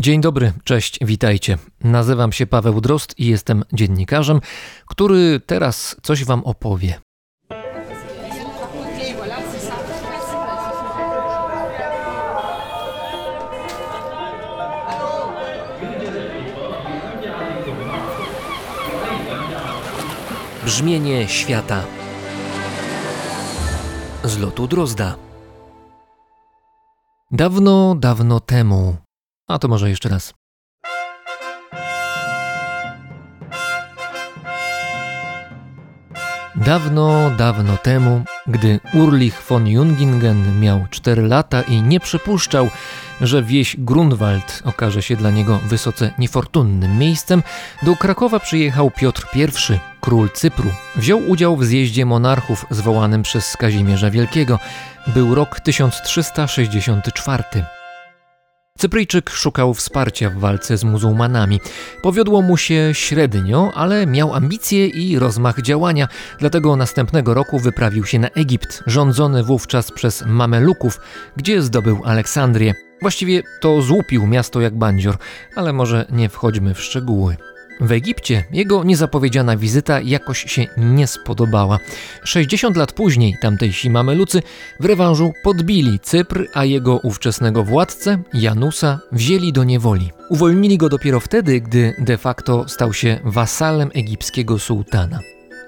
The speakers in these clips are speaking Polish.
Dzień dobry, cześć, witajcie. Nazywam się Paweł Drost i jestem dziennikarzem, który teraz coś Wam opowie. Brzmienie świata z lotu Drozda. Dawno, dawno temu a to może jeszcze raz. Dawno, dawno temu, gdy Urlich von Jungingen miał 4 lata i nie przypuszczał, że wieś Grunwald okaże się dla niego wysoce niefortunnym miejscem, do Krakowa przyjechał Piotr I, król Cypru. Wziął udział w zjeździe monarchów zwołanym przez Kazimierza Wielkiego. Był rok 1364. Cypryjczyk szukał wsparcia w walce z muzułmanami. Powiodło mu się średnio, ale miał ambicje i rozmach działania, dlatego następnego roku wyprawił się na Egipt, rządzony wówczas przez Mameluków, gdzie zdobył Aleksandrię. Właściwie to złupił miasto jak bandzior, ale może nie wchodźmy w szczegóły. W Egipcie jego niezapowiedziana wizyta jakoś się nie spodobała. 60 lat później tamtejsi mamelucy w rewanżu podbili Cypr, a jego ówczesnego władcę, Janusa, wzięli do niewoli. Uwolnili go dopiero wtedy, gdy de facto stał się wasalem egipskiego sułtana.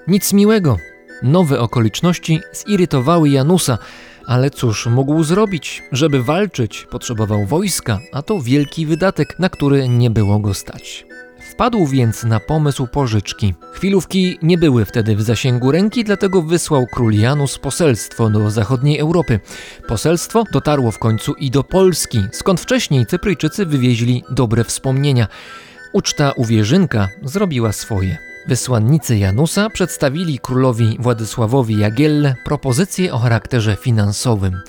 Nic miłego. Nowe okoliczności zirytowały Janusa, ale cóż mógł zrobić? Żeby walczyć, potrzebował wojska, a to wielki wydatek, na który nie było go stać. Wpadł więc na pomysł pożyczki. Chwilówki nie były wtedy w zasięgu ręki, dlatego wysłał król Janus poselstwo do zachodniej Europy. Poselstwo dotarło w końcu i do Polski, skąd wcześniej Cypryjczycy wywieźli dobre wspomnienia. Uczta u Wierzynka zrobiła swoje. Wysłannicy Janusa przedstawili królowi Władysławowi Jagielle propozycję o charakterze finansowym.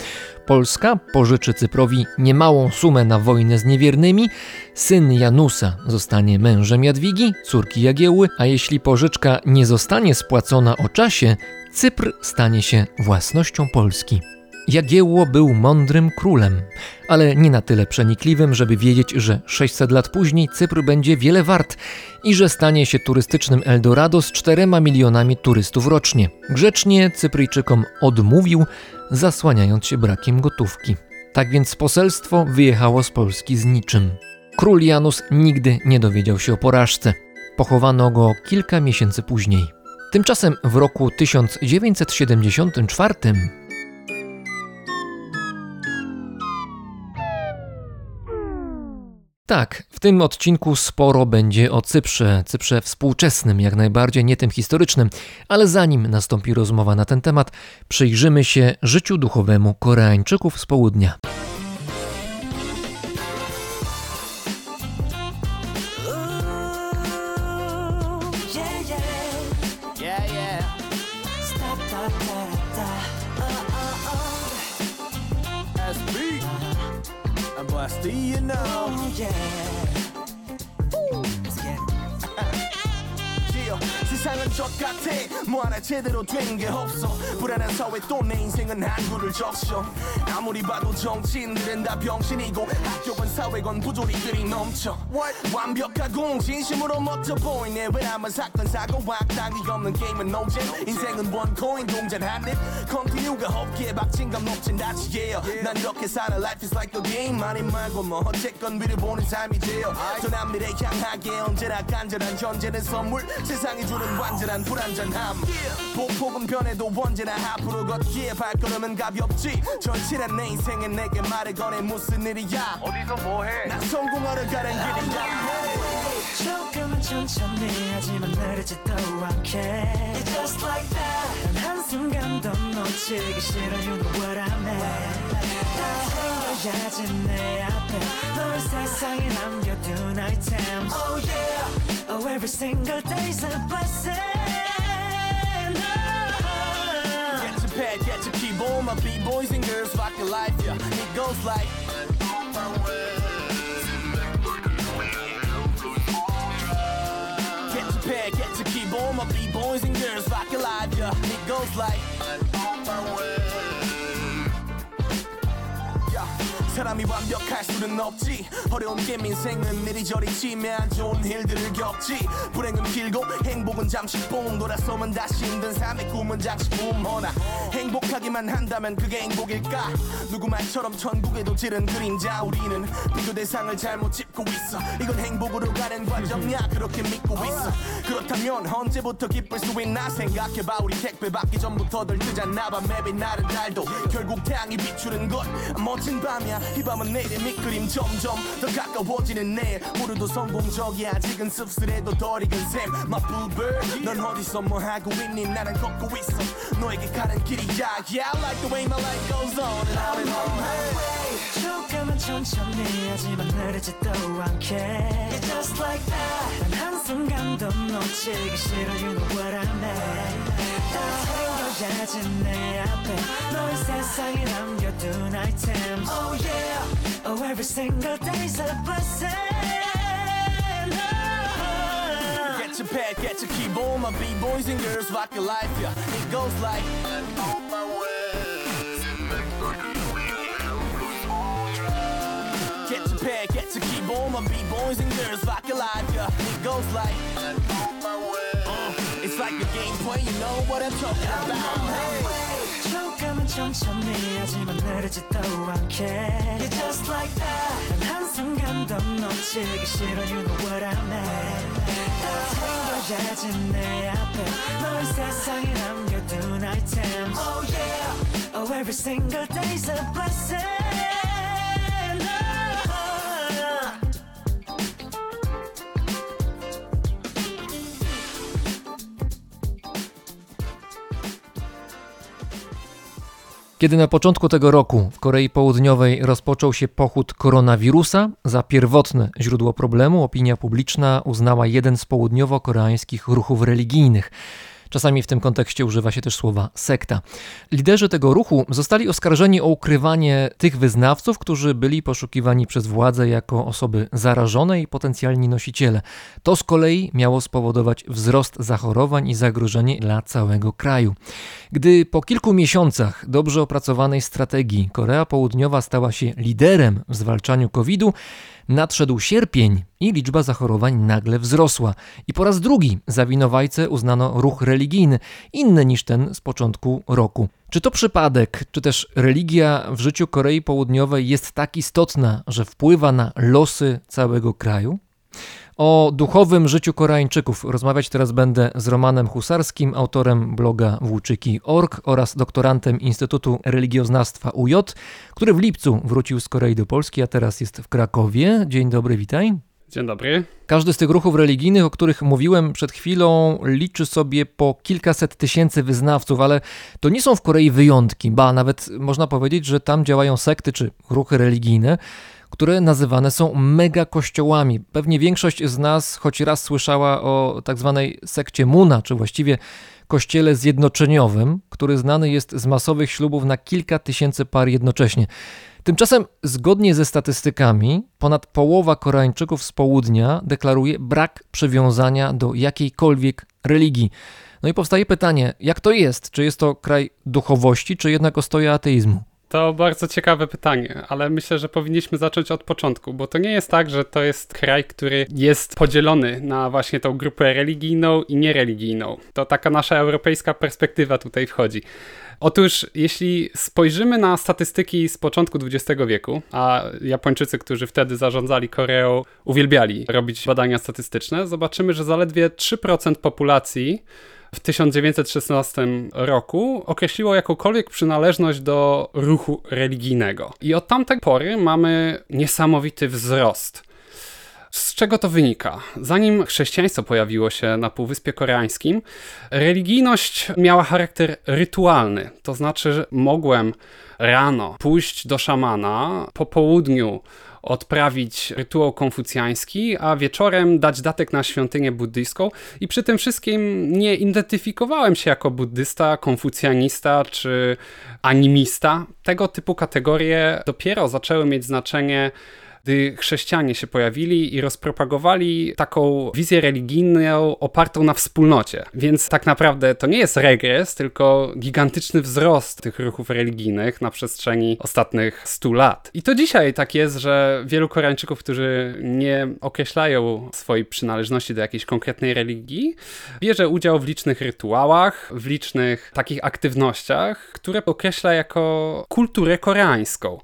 Polska pożyczy Cyprowi niemałą sumę na wojnę z niewiernymi, syn Janusa zostanie mężem Jadwigi, córki Jagiełły, a jeśli pożyczka nie zostanie spłacona o czasie, Cypr stanie się własnością Polski. Jagiełło był mądrym królem, ale nie na tyle przenikliwym, żeby wiedzieć, że 600 lat później Cypr będzie wiele wart i że stanie się turystycznym Eldorado z 4 milionami turystów rocznie. Grzecznie Cypryjczykom odmówił, zasłaniając się brakiem gotówki. Tak więc poselstwo wyjechało z Polski z niczym. Król Janus nigdy nie dowiedział się o porażce. Pochowano go kilka miesięcy później. Tymczasem w roku 1974 Tak, w tym odcinku sporo będzie o Cyprze, Cyprze współczesnym, jak najbardziej, nie tym historycznym, ale zanim nastąpi rozmowa na ten temat, przyjrzymy się życiu duchowemu Koreańczyków z południa. got 뭐 하나 제대로 된 게 없어. 불안한 사회 또 내 인생은 한구를 적셔. 아무리 봐도 정치인들은 다 병신이고 학교건 사회건 부조리들이 넘쳐. What? 완벽하고 진심으로 멋져 보이네. 왜냐면 사건 사고 악당이 없는 게임은 노잼 인생은 원코인 동전 한입. 컨티뉴가 없기에 박진감 높진 다치 yeah. 난 이렇게 살아 life is like a game. 아니 말고 뭐 어쨌건 미를 보는 삶이 제요. 저 남미래 향하게 언제나 간절한 현재는 선물. 세상이 주는 완전한 불안전 함 보폭은 변해도 언제나 앞으로 걷기에 발걸음은 가볍지. 절실한 내 인생에 내게 말을 꺼내 무슨 일이야? 어디서 뭐해? 난 성공하러 가는 길이야 조금 천천히 하지만 느리지도 않게. It's just like that. 단 한순간도 놓치기 싫어 You know what I mean 다 생겨야지 내 앞에. 널 세상에 남겨둔 items Oh yeah. Oh every single day's a blessing prepared yet to keep all my b-boys and girls rocking life, yeah. It goes like. Get prepared pad, to keep keyboard, my b-boys and girls rocking life, yeah. It goes like. 사람이 완벽할 수는 없지. 어려운 게임 인생은 이리저리 치매 안 좋은 일들을 겪지. 불행은 길고 행복은 잠시 뽕 돌아서면 다시 힘든 삶의 꿈은 장식품 허나 행복하기만 한다면 그게 행복일까? 누구 말처럼 천국에 도 지른 그림자 우리는 비교 대상을 잘못 짚고 있어. 이건 행복으로 가는 과정이야. 그렇게 믿고 있어. 그렇다면 언제부터 기쁠 수 있나? 생각해봐. 우리 택배 받기 전부터들 뜨잖아. 밤 맵이 나른 달도 결국 태양이 비추는 것. 멋진 밤이야 이 밤은 내일의 밑그림 점점 더 가까워지는 내일 모두도 성공적이야 아직은 씁쓸해도 덜 익은 셈 My bluebird 넌 어디서 뭐 하고 있니? 나는 걷고 있어. 너에게 가는 길이야. Yeah I like the way my life goes on and on and on 조금은 천천히 하지만 느리지도 않게. It's just like that. 단 한순간도 놓치기 싫어. You know what I mean. 다 챙겨야지 내 앞에 너의 세상에 남겨둔 items. Oh yeah Oh every single day's a blessing Oh. Get your pad, get your keyboard, my b-boys and girls rock your life, yeah. It goes like. Get your pad, get your keyboard, my b-boys and girls rock your life, yeah. It goes like. Uh, it's like a gameplay, you know what I'm talking about. Hey. 조금은 천천히 하지만 느리지도 않게 You're just like that 단 한순간도 놓치기 싫어 You know what I mean 다 챙겨야지 내 앞에 너의 세상에 남겨둔 items Oh yeah Oh every single day's a blessing Kiedy na początku tego roku w Korei Południowej rozpoczął się pochód koronawirusa, za pierwotne źródło problemu opinia publiczna uznała jeden z południowo-koreańskich ruchów religijnych. Czasami w tym kontekście używa się też słowa sekta. Liderzy tego ruchu zostali oskarżeni o ukrywanie tych wyznawców, którzy byli poszukiwani przez władze jako osoby zarażone i potencjalni nosiciele. To z kolei miało spowodować wzrost zachorowań i zagrożenie dla całego kraju. Gdy po kilku miesiącach dobrze opracowanej strategii Korea Południowa stała się liderem w zwalczaniu COVID-u, nadszedł sierpień i liczba zachorowań nagle wzrosła. I po raz drugi za winowajcę uznano ruch religijny, inny niż ten z początku roku. Czy to przypadek, czy też religia w życiu Korei Południowej jest tak istotna, że wpływa na losy całego kraju? O duchowym życiu Koreańczyków rozmawiać teraz będę z Romanem Husarskim, autorem bloga włóczyki.org oraz doktorantem Instytutu Religioznawstwa UJ, który w lipcu wrócił z Korei do Polski, a teraz jest w Krakowie. Dzień dobry, witaj. Dzień dobry. Każdy z tych ruchów religijnych, o których mówiłem przed chwilą, liczy sobie po kilkaset tysięcy wyznawców, ale to nie są w Korei wyjątki, ba nawet można powiedzieć, że tam działają sekty czy ruchy religijne, które nazywane są mega kościołami. Pewnie większość z nas choć raz słyszała o tak zwanej sekcie Muna, czy właściwie kościele zjednoczeniowym, który znany jest z masowych ślubów na kilka tysięcy par jednocześnie. Tymczasem, zgodnie ze statystykami, ponad połowa Koreańczyków z południa deklaruje brak przywiązania do jakiejkolwiek religii. No i powstaje pytanie, jak to jest? Czy jest to kraj duchowości, czy jednak ostoja ateizmu? To bardzo ciekawe pytanie, ale myślę, że powinniśmy zacząć od początku, bo to nie jest tak, że to jest kraj, który jest podzielony na właśnie tą grupę religijną i niereligijną. To taka nasza europejska perspektywa tutaj wchodzi. Otóż, jeśli spojrzymy na statystyki z początku XX wieku, a Japończycy, którzy wtedy zarządzali Koreą, uwielbiali robić badania statystyczne, zobaczymy, że zaledwie 3% populacji w 1916 roku określiło jakąkolwiek przynależność do ruchu religijnego. I od tamtej pory mamy niesamowity wzrost. Z czego to wynika? Zanim chrześcijaństwo pojawiło się na Półwyspie Koreańskim, religijność miała charakter rytualny. To znaczy, że mogłem rano pójść do szamana, po południu odprawić rytuał konfucjański, a wieczorem dać datek na świątynię buddyjską i przy tym wszystkim nie identyfikowałem się jako buddysta, konfucjanista czy animista. Tego typu kategorie dopiero zaczęły mieć znaczenie gdy chrześcijanie się pojawili i rozpropagowali taką wizję religijną opartą na wspólnocie. Więc tak naprawdę to nie jest regres, tylko gigantyczny wzrost tych ruchów religijnych na przestrzeni ostatnich 100 lat. I to dzisiaj tak jest, że wielu Koreańczyków, którzy nie określają swojej przynależności do jakiejś konkretnej religii, bierze udział w licznych rytuałach, w licznych takich aktywnościach, które określa jako kulturę koreańską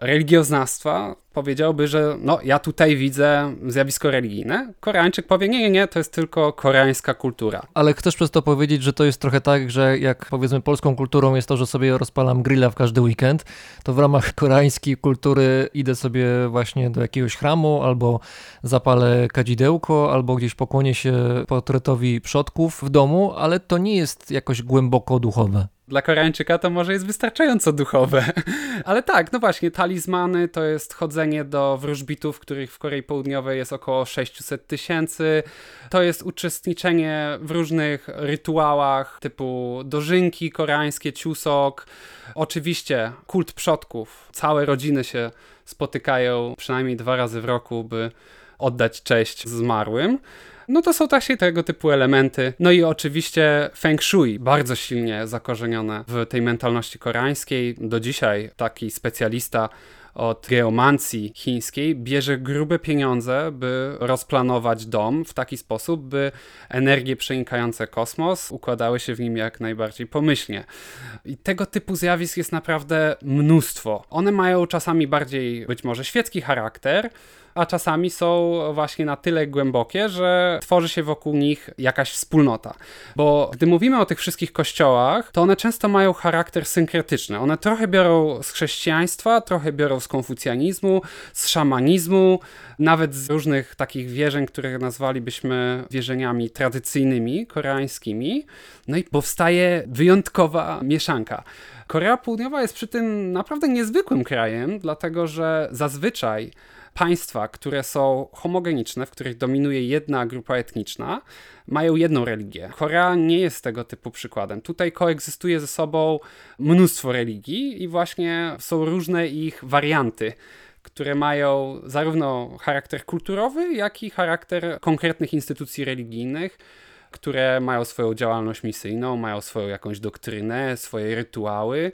religioznawstwa powiedziałby, że no ja tutaj widzę zjawisko religijne. Koreańczyk powie, nie, nie, nie, to jest tylko koreańska kultura. Ale chcesz przez to powiedzieć, że to jest trochę tak, że jak powiedzmy polską kulturą jest to, że sobie rozpalam grilla w każdy weekend, to w ramach koreańskiej kultury idę sobie właśnie do jakiegoś chramu, albo zapalę kadzidełko, albo gdzieś pokłonię się portretowi przodków w domu, ale to nie jest jakoś głęboko duchowe dla Koreańczyka to może jest wystarczająco duchowe. Ale tak, no właśnie, talizmany to jest chodzenie do wróżbitów, których w Korei Południowej jest około 600 tysięcy. To jest uczestniczenie w różnych rytuałach typu dożynki koreańskie, ciusok. Oczywiście kult przodków. Całe rodziny się spotykają przynajmniej dwa razy w roku, by oddać cześć zmarłym. No to są właśnie tego typu elementy. No i oczywiście Feng Shui, bardzo silnie zakorzenione w tej mentalności koreańskiej. Do dzisiaj taki specjalista od geomancji chińskiej bierze grube pieniądze, by rozplanować dom w taki sposób, by energie przenikające kosmos układały się w nim jak najbardziej pomyślnie. I tego typu zjawisk jest naprawdę mnóstwo. One mają czasami bardziej być może świecki charakter, a czasami są właśnie na tyle głębokie, że tworzy się wokół nich jakaś wspólnota. Bo gdy mówimy o tych wszystkich kościołach, to one często mają charakter synkretyczny. One trochę biorą z chrześcijaństwa, trochę biorą z konfucjanizmu, z szamanizmu, nawet z różnych takich wierzeń, które nazwalibyśmy wierzeniami tradycyjnymi, koreańskimi. No i powstaje wyjątkowa mieszanka. Korea Południowa jest przy tym naprawdę niezwykłym krajem, dlatego że zazwyczaj państwa, które są homogeniczne, w których dominuje jedna grupa etniczna, mają jedną religię. Korea nie jest tego typu przykładem. Tutaj koegzystuje ze sobą mnóstwo religii i właśnie są różne ich warianty które mają zarówno charakter kulturowy, jak i charakter konkretnych instytucji religijnych, które mają swoją działalność misyjną, mają swoją jakąś doktrynę, swoje rytuały.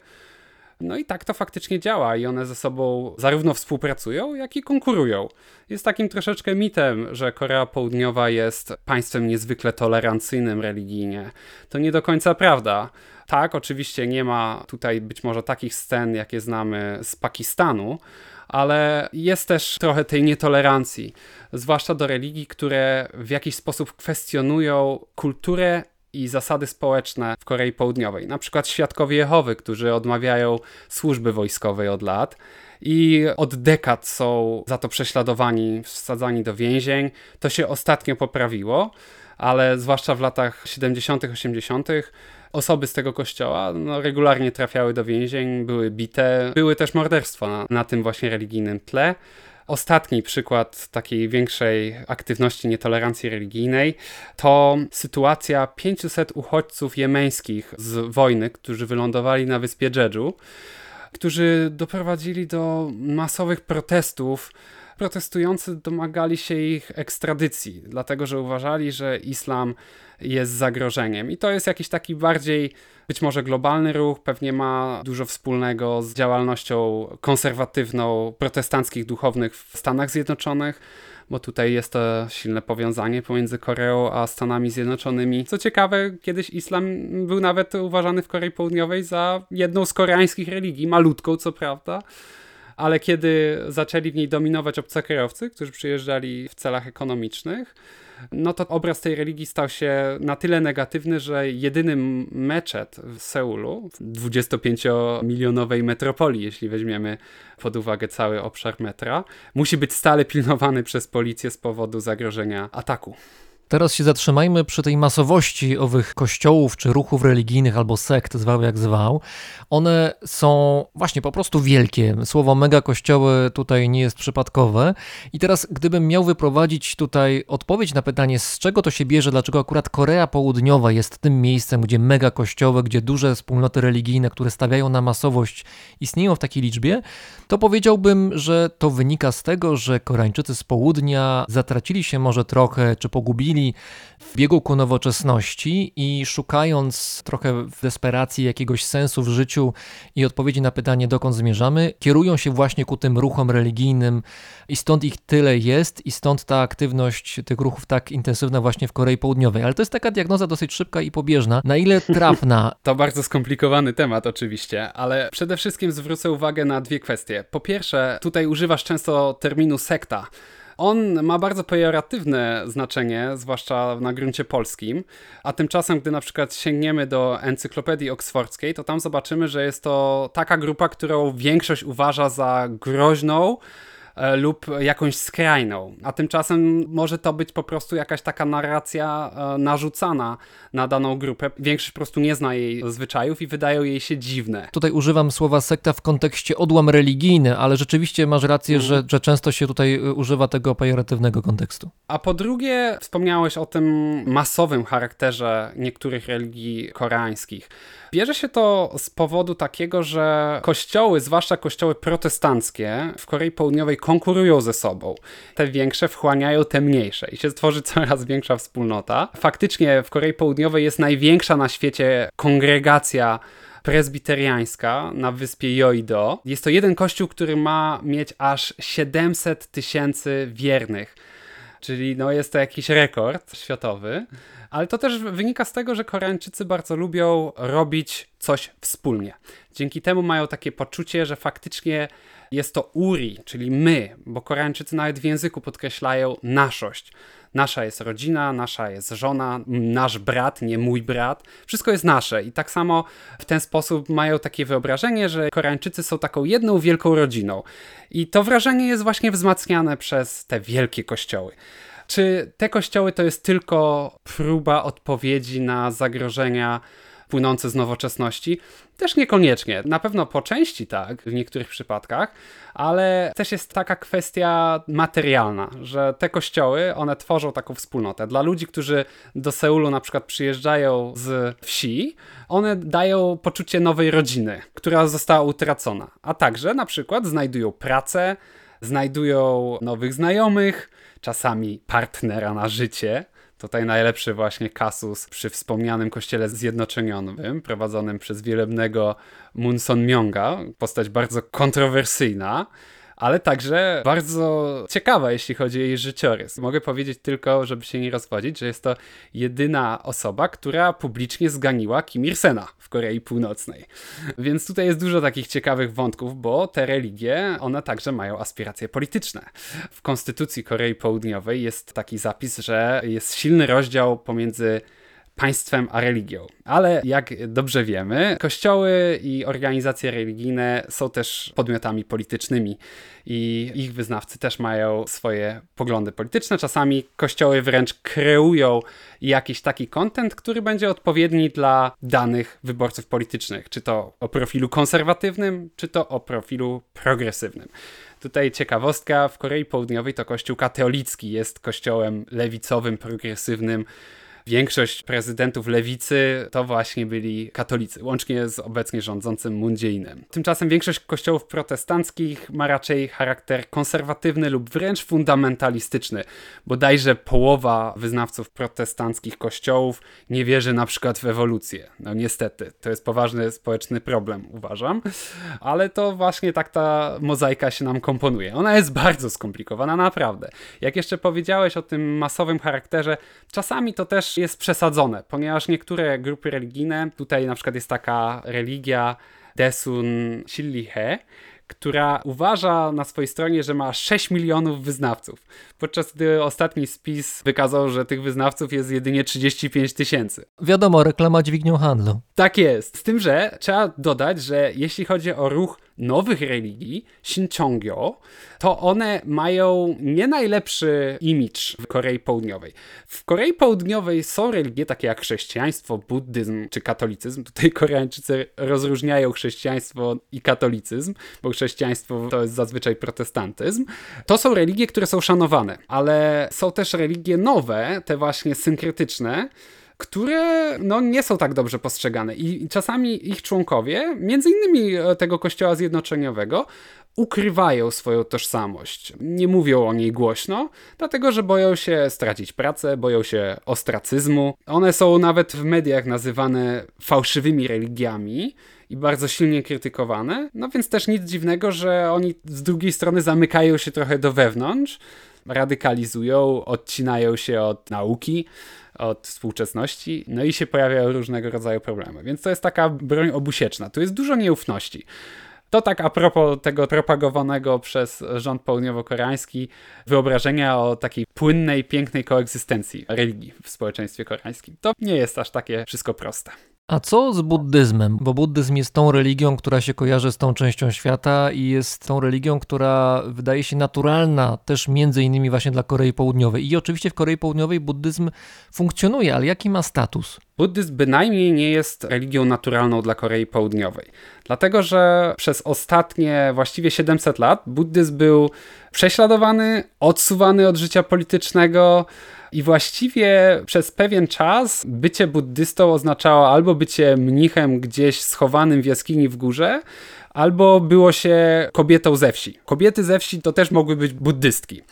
No i tak to faktycznie działa i one ze sobą zarówno współpracują, jak i konkurują. Jest takim troszeczkę mitem, że Korea Południowa jest państwem niezwykle tolerancyjnym religijnie. To nie do końca prawda. Tak, oczywiście nie ma tutaj być może takich scen, jakie znamy z Pakistanu, ale jest też trochę tej nietolerancji, zwłaszcza do religii, które w jakiś sposób kwestionują kulturę i zasady społeczne w Korei Południowej. Na przykład świadkowie Jehowy, którzy odmawiają służby wojskowej od lat i od dekad są za to prześladowani, wsadzani do więzień. To się ostatnio poprawiło, ale zwłaszcza w latach 70., 80., osoby z tego kościoła no, regularnie trafiały do więzień, były bite, były też morderstwa na, na tym właśnie religijnym tle. Ostatni przykład takiej większej aktywności nietolerancji religijnej to sytuacja 500 uchodźców jemeńskich z wojny, którzy wylądowali na wyspie Jeju, którzy doprowadzili do masowych protestów protestujący domagali się ich ekstradycji, dlatego że uważali, że islam jest zagrożeniem. I to jest jakiś taki bardziej, być może globalny ruch, pewnie ma dużo wspólnego z działalnością konserwatywną protestanckich duchownych w Stanach Zjednoczonych bo tutaj jest to silne powiązanie pomiędzy Koreą a Stanami Zjednoczonymi. Co ciekawe, kiedyś islam był nawet uważany w Korei Południowej za jedną z koreańskich religii, malutką co prawda, ale kiedy zaczęli w niej dominować obcokrajowcy, którzy przyjeżdżali w celach ekonomicznych, no to obraz tej religii stał się na tyle negatywny, że jedyny meczet w Seulu, 25-milionowej metropolii, jeśli weźmiemy pod uwagę cały obszar metra, musi być stale pilnowany przez policję z powodu zagrożenia ataku. Teraz się zatrzymajmy przy tej masowości owych kościołów czy ruchów religijnych albo sekt, zwał jak zwał. One są właśnie po prostu wielkie. Słowo mega kościoły tutaj nie jest przypadkowe. I teraz, gdybym miał wyprowadzić tutaj odpowiedź na pytanie, z czego to się bierze, dlaczego akurat Korea Południowa jest tym miejscem, gdzie mega kościoły, gdzie duże wspólnoty religijne, które stawiają na masowość, istnieją w takiej liczbie, to powiedziałbym, że to wynika z tego, że Koreańczycy z południa zatracili się może trochę, czy pogubili w biegu ku nowoczesności i szukając trochę w desperacji jakiegoś sensu w życiu i odpowiedzi na pytanie, dokąd zmierzamy, kierują się właśnie ku tym ruchom religijnym i stąd ich tyle jest i stąd ta aktywność tych ruchów tak intensywna właśnie w Korei Południowej. Ale to jest taka diagnoza dosyć szybka i pobieżna. Na ile trafna? To bardzo skomplikowany temat oczywiście, ale przede wszystkim zwrócę uwagę na dwie kwestie. Po pierwsze, tutaj używasz często terminu sekta. On ma bardzo pejoratywne znaczenie, zwłaszcza na gruncie polskim, a tymczasem, gdy na przykład sięgniemy do encyklopedii oksfordzkiej, to tam zobaczymy, że jest to taka grupa, którą większość uważa za groźną, lub jakąś skrajną. A tymczasem może to być po prostu jakaś taka narracja e, narzucana na daną grupę. Większość po prostu nie zna jej zwyczajów i wydają jej się dziwne. Tutaj używam słowa sekta w kontekście odłam religijny, ale rzeczywiście masz rację, że, że często się tutaj y, używa tego pejoratywnego kontekstu. A po drugie, wspomniałeś o tym masowym charakterze niektórych religii koreańskich. Bierze się to z powodu takiego, że kościoły, zwłaszcza kościoły protestanckie w Korei Południowej konkurują ze sobą. Te większe wchłaniają te mniejsze i się tworzy coraz większa wspólnota. Faktycznie w Korei Południowej jest największa na świecie kongregacja prezbiteriańska na wyspie Joido. Jest to jeden kościół, który ma mieć aż 700 tysięcy wiernych. Czyli no jest to jakiś rekord światowy. Ale to też wynika z tego, że Koreańczycy bardzo lubią robić coś wspólnie. Dzięki temu mają takie poczucie, że faktycznie jest to uri, czyli my, bo Koreańczycy nawet w języku podkreślają naszość. Nasza jest rodzina, nasza jest żona, nasz brat, nie mój brat. Wszystko jest nasze i tak samo w ten sposób mają takie wyobrażenie, że Koreańczycy są taką jedną wielką rodziną. I to wrażenie jest właśnie wzmacniane przez te wielkie kościoły. Czy te kościoły to jest tylko próba odpowiedzi na zagrożenia płynące z nowoczesności? Też niekoniecznie. Na pewno po części tak, w niektórych przypadkach, ale też jest taka kwestia materialna, że te kościoły, one tworzą taką wspólnotę. Dla ludzi, którzy do Seulu na przykład przyjeżdżają z wsi, one dają poczucie nowej rodziny, która została utracona. A także na przykład znajdują pracę, znajdują nowych znajomych, czasami partnera na życie. Tutaj najlepszy właśnie kasus przy wspomnianym kościele zjednoczonym, prowadzonym przez wielebnego Munson Myonga, postać bardzo kontrowersyjna ale także bardzo ciekawa, jeśli chodzi o jej życiorys. Mogę powiedzieć tylko, żeby się nie rozwodzić, że jest to jedyna osoba, która publicznie zganiła Kim Il-sena w Korei Północnej. Więc tutaj jest dużo takich ciekawych wątków, bo te religie, one także mają aspiracje polityczne. W konstytucji Korei Południowej jest taki zapis, że jest silny rozdział pomiędzy państwem a religią. Ale jak dobrze wiemy, kościoły i organizacje religijne są też podmiotami politycznymi i ich wyznawcy też mają swoje poglądy polityczne. Czasami kościoły wręcz kreują jakiś taki kontent, który będzie odpowiedni dla danych wyborców politycznych, czy to o profilu konserwatywnym, czy to o profilu progresywnym. Tutaj ciekawostka, w Korei Południowej to kościół katolicki jest kościołem lewicowym, progresywnym, większość prezydentów lewicy to właśnie byli katolicy, łącznie z obecnie rządzącym Mundzieinem. Tymczasem większość kościołów protestanckich ma raczej charakter konserwatywny lub wręcz fundamentalistyczny. Bodajże połowa wyznawców protestanckich kościołów nie wierzy na przykład w ewolucję. No niestety, to jest poważny społeczny problem, uważam. Ale to właśnie tak ta mozaika się nam komponuje. Ona jest bardzo skomplikowana, naprawdę. Jak jeszcze powiedziałeś o tym masowym charakterze, czasami to też jest przesadzone, ponieważ niektóre grupy religijne, tutaj na przykład jest taka religia Desun Shillihe, która uważa na swojej stronie, że ma 6 milionów wyznawców, podczas gdy ostatni spis wykazał, że tych wyznawców jest jedynie 35 tysięcy. Wiadomo, reklama dźwignią handlu. Tak jest. Z tym, że trzeba dodać, że jeśli chodzi o ruch nowych religii, Shincheongyo, to one mają nie najlepszy imidż w Korei Południowej. W Korei Południowej są religie takie jak chrześcijaństwo, buddyzm czy katolicyzm. Tutaj Koreańczycy rozróżniają chrześcijaństwo i katolicyzm, bo chrześcijaństwo to jest zazwyczaj protestantyzm. To są religie, które są szanowane, ale są też religie nowe, te właśnie synkretyczne, które no, nie są tak dobrze postrzegane. I czasami ich członkowie, między innymi e, tego kościoła zjednoczeniowego, ukrywają swoją tożsamość. Nie mówią o niej głośno, dlatego że boją się stracić pracę, boją się ostracyzmu. One są nawet w mediach nazywane fałszywymi religiami i bardzo silnie krytykowane. No więc też nic dziwnego, że oni z drugiej strony zamykają się trochę do wewnątrz, radykalizują, odcinają się od nauki od współczesności, no i się pojawiają różnego rodzaju problemy. Więc to jest taka broń obusieczna. Tu jest dużo nieufności. To tak a propos tego propagowanego przez rząd południowo-koreański wyobrażenia o takiej płynnej, pięknej koegzystencji religii w społeczeństwie koreańskim. To nie jest aż takie wszystko proste. A co z buddyzmem? Bo buddyzm jest tą religią, która się kojarzy z tą częścią świata i jest tą religią, która wydaje się naturalna też między innymi właśnie dla Korei Południowej. I oczywiście w Korei Południowej buddyzm funkcjonuje, ale jaki ma status? Buddyzm bynajmniej nie jest religią naturalną dla Korei Południowej. Dlatego, że przez ostatnie właściwie 700 lat buddyzm był prześladowany, odsuwany od życia politycznego, i właściwie przez pewien czas bycie buddystą oznaczało albo bycie mnichem gdzieś schowanym w jaskini w górze, albo było się kobietą ze wsi. Kobiety ze wsi to też mogły być buddystki.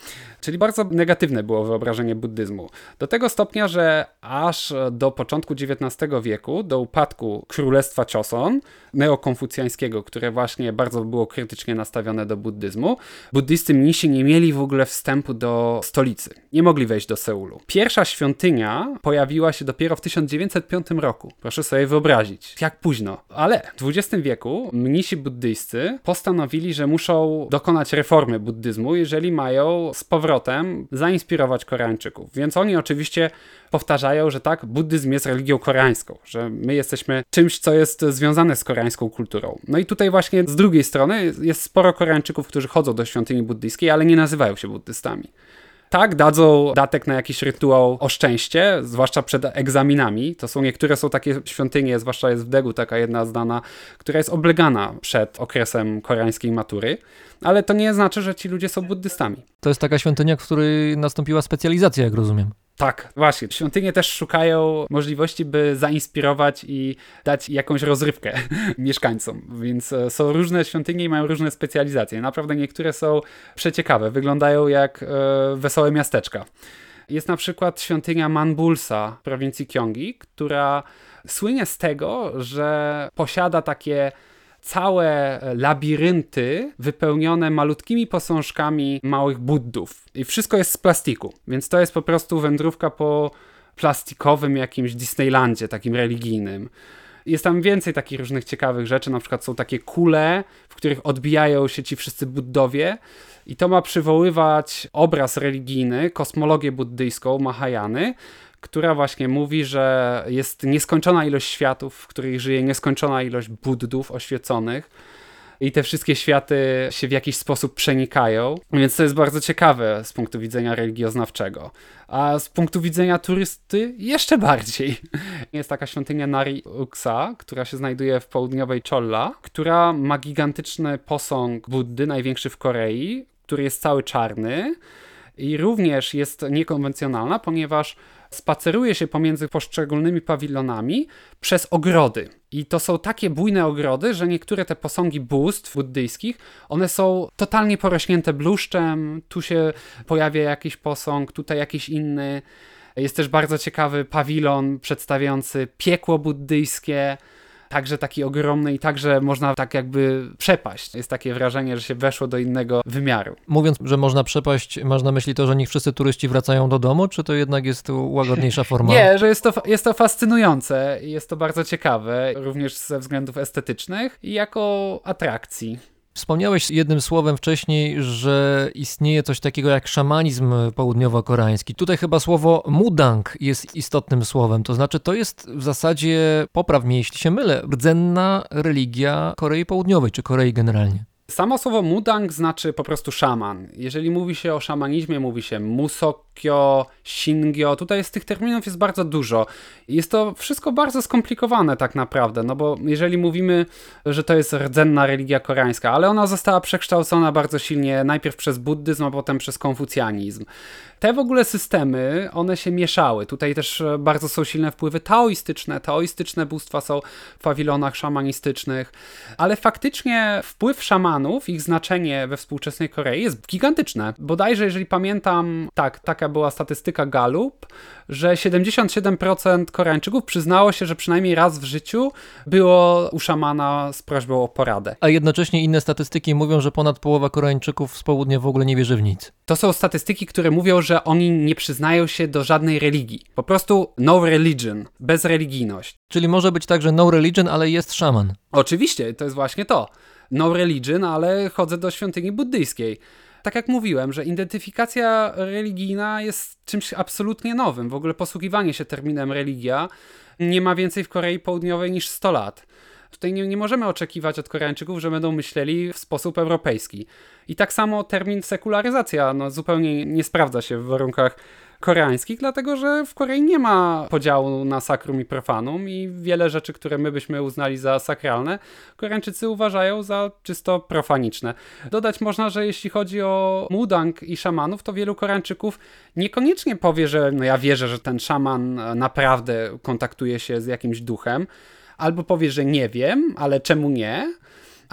Czyli bardzo negatywne było wyobrażenie buddyzmu. Do tego stopnia, że aż do początku XIX wieku, do upadku Królestwa Choson, neokonfucjańskiego, które właśnie bardzo było krytycznie nastawione do buddyzmu, buddysty mnisi nie mieli w ogóle wstępu do stolicy. Nie mogli wejść do Seulu. Pierwsza świątynia pojawiła się dopiero w 1905 roku. Proszę sobie wyobrazić, jak późno. Ale w XX wieku mnisi buddyjscy postanowili, że muszą dokonać reformy buddyzmu, jeżeli mają z powrotem zainspirować Koreańczyków. Więc oni oczywiście powtarzają, że tak, buddyzm jest religią koreańską, że my jesteśmy czymś, co jest związane z koreańską kulturą. No i tutaj właśnie z drugiej strony jest sporo Koreańczyków, którzy chodzą do świątyni buddyjskiej, ale nie nazywają się buddystami tak, dadzą datek na jakiś rytuał o szczęście, zwłaszcza przed egzaminami. To są niektóre są takie świątynie, zwłaszcza jest w Degu taka jedna znana, która jest oblegana przed okresem koreańskiej matury, ale to nie znaczy, że ci ludzie są buddystami. To jest taka świątynia, w której nastąpiła specjalizacja, jak rozumiem. Tak, właśnie. Świątynie też szukają możliwości, by zainspirować i dać jakąś rozrywkę mieszkańcom, więc e, są różne świątynie i mają różne specjalizacje. Naprawdę niektóre są przeciekawe, wyglądają jak e, wesołe miasteczka. Jest na przykład świątynia Manbulsa w prowincji Gyeonggi, która słynie z tego, że posiada takie całe labirynty wypełnione malutkimi posążkami małych buddów. I wszystko jest z plastiku, więc to jest po prostu wędrówka po plastikowym jakimś Disneylandzie, takim religijnym. Jest tam więcej takich różnych ciekawych rzeczy, na przykład są takie kule, w których odbijają się ci wszyscy buddowie i to ma przywoływać obraz religijny, kosmologię buddyjską, Mahajany, która właśnie mówi, że jest nieskończona ilość światów, w których żyje nieskończona ilość buddów oświeconych. I te wszystkie światy się w jakiś sposób przenikają, więc to jest bardzo ciekawe z punktu widzenia religioznawczego. A z punktu widzenia turysty jeszcze bardziej. Jest taka świątynia Nari Uksa, która się znajduje w południowej Cholla, która ma gigantyczny posąg Buddy, największy w Korei, który jest cały czarny i również jest niekonwencjonalna, ponieważ spaceruje się pomiędzy poszczególnymi pawilonami przez ogrody. I to są takie bujne ogrody, że niektóre te posągi bóstw buddyjskich, one są totalnie porośnięte bluszczem. Tu się pojawia jakiś posąg, tutaj jakiś inny. Jest też bardzo ciekawy pawilon przedstawiający piekło buddyjskie także taki ogromny i także można tak jakby przepaść. Jest takie wrażenie, że się weszło do innego wymiaru. Mówiąc, że można przepaść, masz na myśli to, że niech wszyscy turyści wracają do domu, czy to jednak jest łagodniejsza forma? Nie, że jest to, jest to fascynujące i jest to bardzo ciekawe, również ze względów estetycznych i jako atrakcji. Wspomniałeś jednym słowem wcześniej, że istnieje coś takiego jak szamanizm południowo-koreański. Tutaj chyba słowo mudang jest istotnym słowem, to znaczy to jest w zasadzie, popraw mnie jeśli się mylę, rdzenna religia Korei Południowej czy Korei generalnie. Samo słowo mudang znaczy po prostu szaman. Jeżeli mówi się o szamanizmie, mówi się musokyo, shingyo. Tutaj jest tych terminów jest bardzo dużo. Jest to wszystko bardzo skomplikowane tak naprawdę, no bo jeżeli mówimy, że to jest rdzenna religia koreańska, ale ona została przekształcona bardzo silnie najpierw przez buddyzm, a potem przez konfucjanizm. Te w ogóle systemy, one się mieszały. Tutaj też bardzo są silne wpływy taoistyczne. Taoistyczne bóstwa są w pawilonach szamanistycznych, ale faktycznie wpływ szamanów, ich znaczenie we współczesnej Korei jest gigantyczne. Bodajże, jeżeli pamiętam, tak, taka była statystyka Gallup, że 77% Koreańczyków przyznało się, że przynajmniej raz w życiu było u szamana z prośbą o poradę. A jednocześnie inne statystyki mówią, że ponad połowa Koreańczyków z południa w ogóle nie wierzy w nic. To są statystyki, które mówią, że oni nie przyznają się do żadnej religii. Po prostu no religion, bezreligijność. Czyli może być tak, że no religion, ale jest szaman. Oczywiście, to jest właśnie to. No religion, ale chodzę do świątyni buddyjskiej. Tak jak mówiłem, że identyfikacja religijna jest czymś absolutnie nowym. W ogóle posługiwanie się terminem religia nie ma więcej w Korei Południowej niż 100 lat. Tutaj nie, nie możemy oczekiwać od Koreańczyków, że będą myśleli w sposób europejski. I tak samo termin sekularyzacja no, zupełnie nie sprawdza się w warunkach koreańskich, dlatego że w Korei nie ma podziału na sakrum i profanum i wiele rzeczy, które my byśmy uznali za sakralne, Koreańczycy uważają za czysto profaniczne. Dodać można, że jeśli chodzi o mudang i szamanów, to wielu Koreańczyków niekoniecznie powie, że no ja wierzę, że ten szaman naprawdę kontaktuje się z jakimś duchem, albo powie, że nie wiem, ale czemu nie?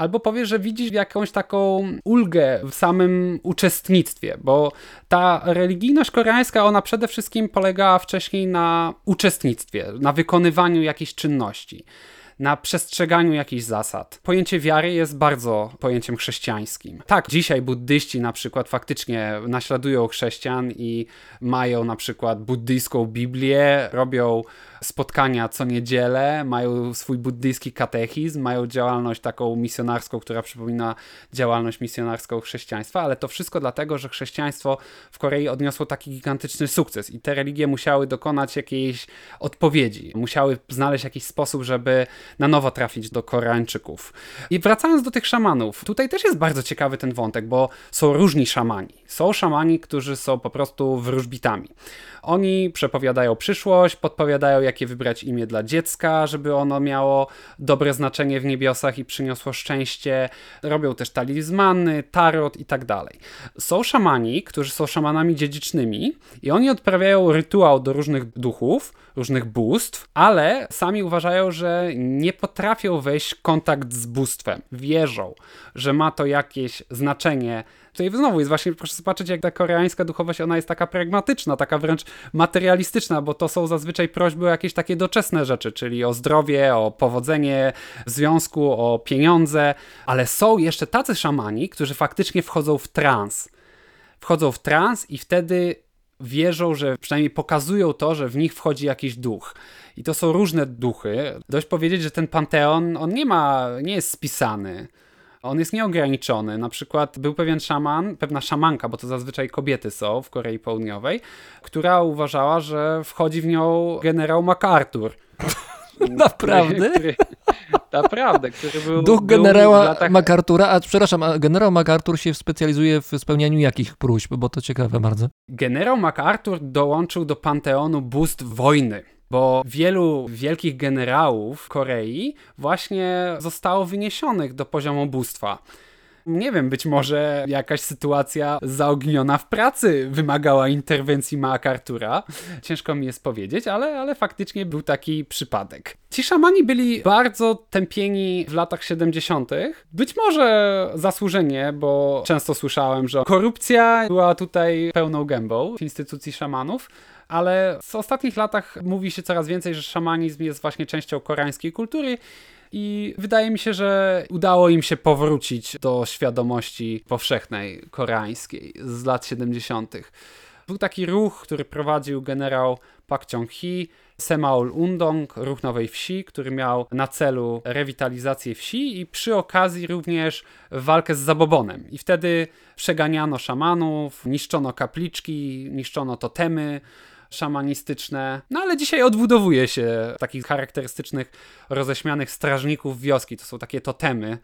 Albo powie, że widzisz jakąś taką ulgę w samym uczestnictwie, bo ta religijność koreańska, ona przede wszystkim polegała wcześniej na uczestnictwie, na wykonywaniu jakichś czynności na przestrzeganiu jakichś zasad. Pojęcie wiary jest bardzo pojęciem chrześcijańskim. Tak, dzisiaj buddyści na przykład faktycznie naśladują chrześcijan i mają na przykład buddyjską Biblię, robią spotkania co niedzielę, mają swój buddyjski katechizm, mają działalność taką misjonarską, która przypomina działalność misjonarską chrześcijaństwa, ale to wszystko dlatego, że chrześcijaństwo w Korei odniosło taki gigantyczny sukces i te religie musiały dokonać jakiejś odpowiedzi, musiały znaleźć jakiś sposób, żeby na nowo trafić do Koreańczyków. I wracając do tych szamanów, tutaj też jest bardzo ciekawy ten wątek, bo są różni szamani. Są szamani, którzy są po prostu wróżbitami. Oni przepowiadają przyszłość, podpowiadają, jakie wybrać imię dla dziecka, żeby ono miało dobre znaczenie w niebiosach i przyniosło szczęście. Robią też talizmany, tarot i tak dalej. Są szamani, którzy są szamanami dziedzicznymi i oni odprawiają rytuał do różnych duchów, różnych bóstw, ale sami uważają, że nie potrafią wejść w kontakt z bóstwem. Wierzą, że ma to jakieś znaczenie Tutaj znowu jest właśnie, proszę zobaczyć, jak ta koreańska duchowość, ona jest taka pragmatyczna, taka wręcz materialistyczna, bo to są zazwyczaj prośby o jakieś takie doczesne rzeczy, czyli o zdrowie, o powodzenie w związku, o pieniądze, ale są jeszcze tacy szamani, którzy faktycznie wchodzą w trans. Wchodzą w trans i wtedy wierzą, że przynajmniej pokazują to, że w nich wchodzi jakiś duch. I to są różne duchy. Dość powiedzieć, że ten panteon, on nie ma, nie jest spisany. On jest nieograniczony. Na przykład był pewien szaman, pewna szamanka, bo to zazwyczaj kobiety są w Korei Południowej, która uważała, że wchodzi w nią generał MacArthur. Naprawdę? Który, naprawdę, który był. Duch generała latach- MacArthura, a przepraszam, a generał MacArthur się specjalizuje w spełnianiu jakich próśb, bo to ciekawe bardzo. Generał MacArthur dołączył do panteonu bóstw wojny. Bo wielu wielkich generałów Korei właśnie zostało wyniesionych do poziomu bóstwa. Nie wiem, być może jakaś sytuacja zaogniona w pracy wymagała interwencji MacArthura. Ciężko mi jest powiedzieć, ale, ale faktycznie był taki przypadek. Ci szamani byli bardzo tępieni w latach 70. Być może zasłużenie, bo często słyszałem, że korupcja była tutaj pełną gębą w instytucji szamanów ale w ostatnich latach mówi się coraz więcej, że szamanizm jest właśnie częścią koreańskiej kultury i wydaje mi się, że udało im się powrócić do świadomości powszechnej koreańskiej z lat 70. Był taki ruch, który prowadził generał Pak Chung-hee, Semaul Undong, ruch Nowej Wsi, który miał na celu rewitalizację wsi i przy okazji również walkę z zabobonem. I wtedy przeganiano szamanów, niszczono kapliczki, niszczono totemy szamanistyczne. No ale dzisiaj odbudowuje się takich charakterystycznych, roześmianych strażników wioski. To są takie totemy,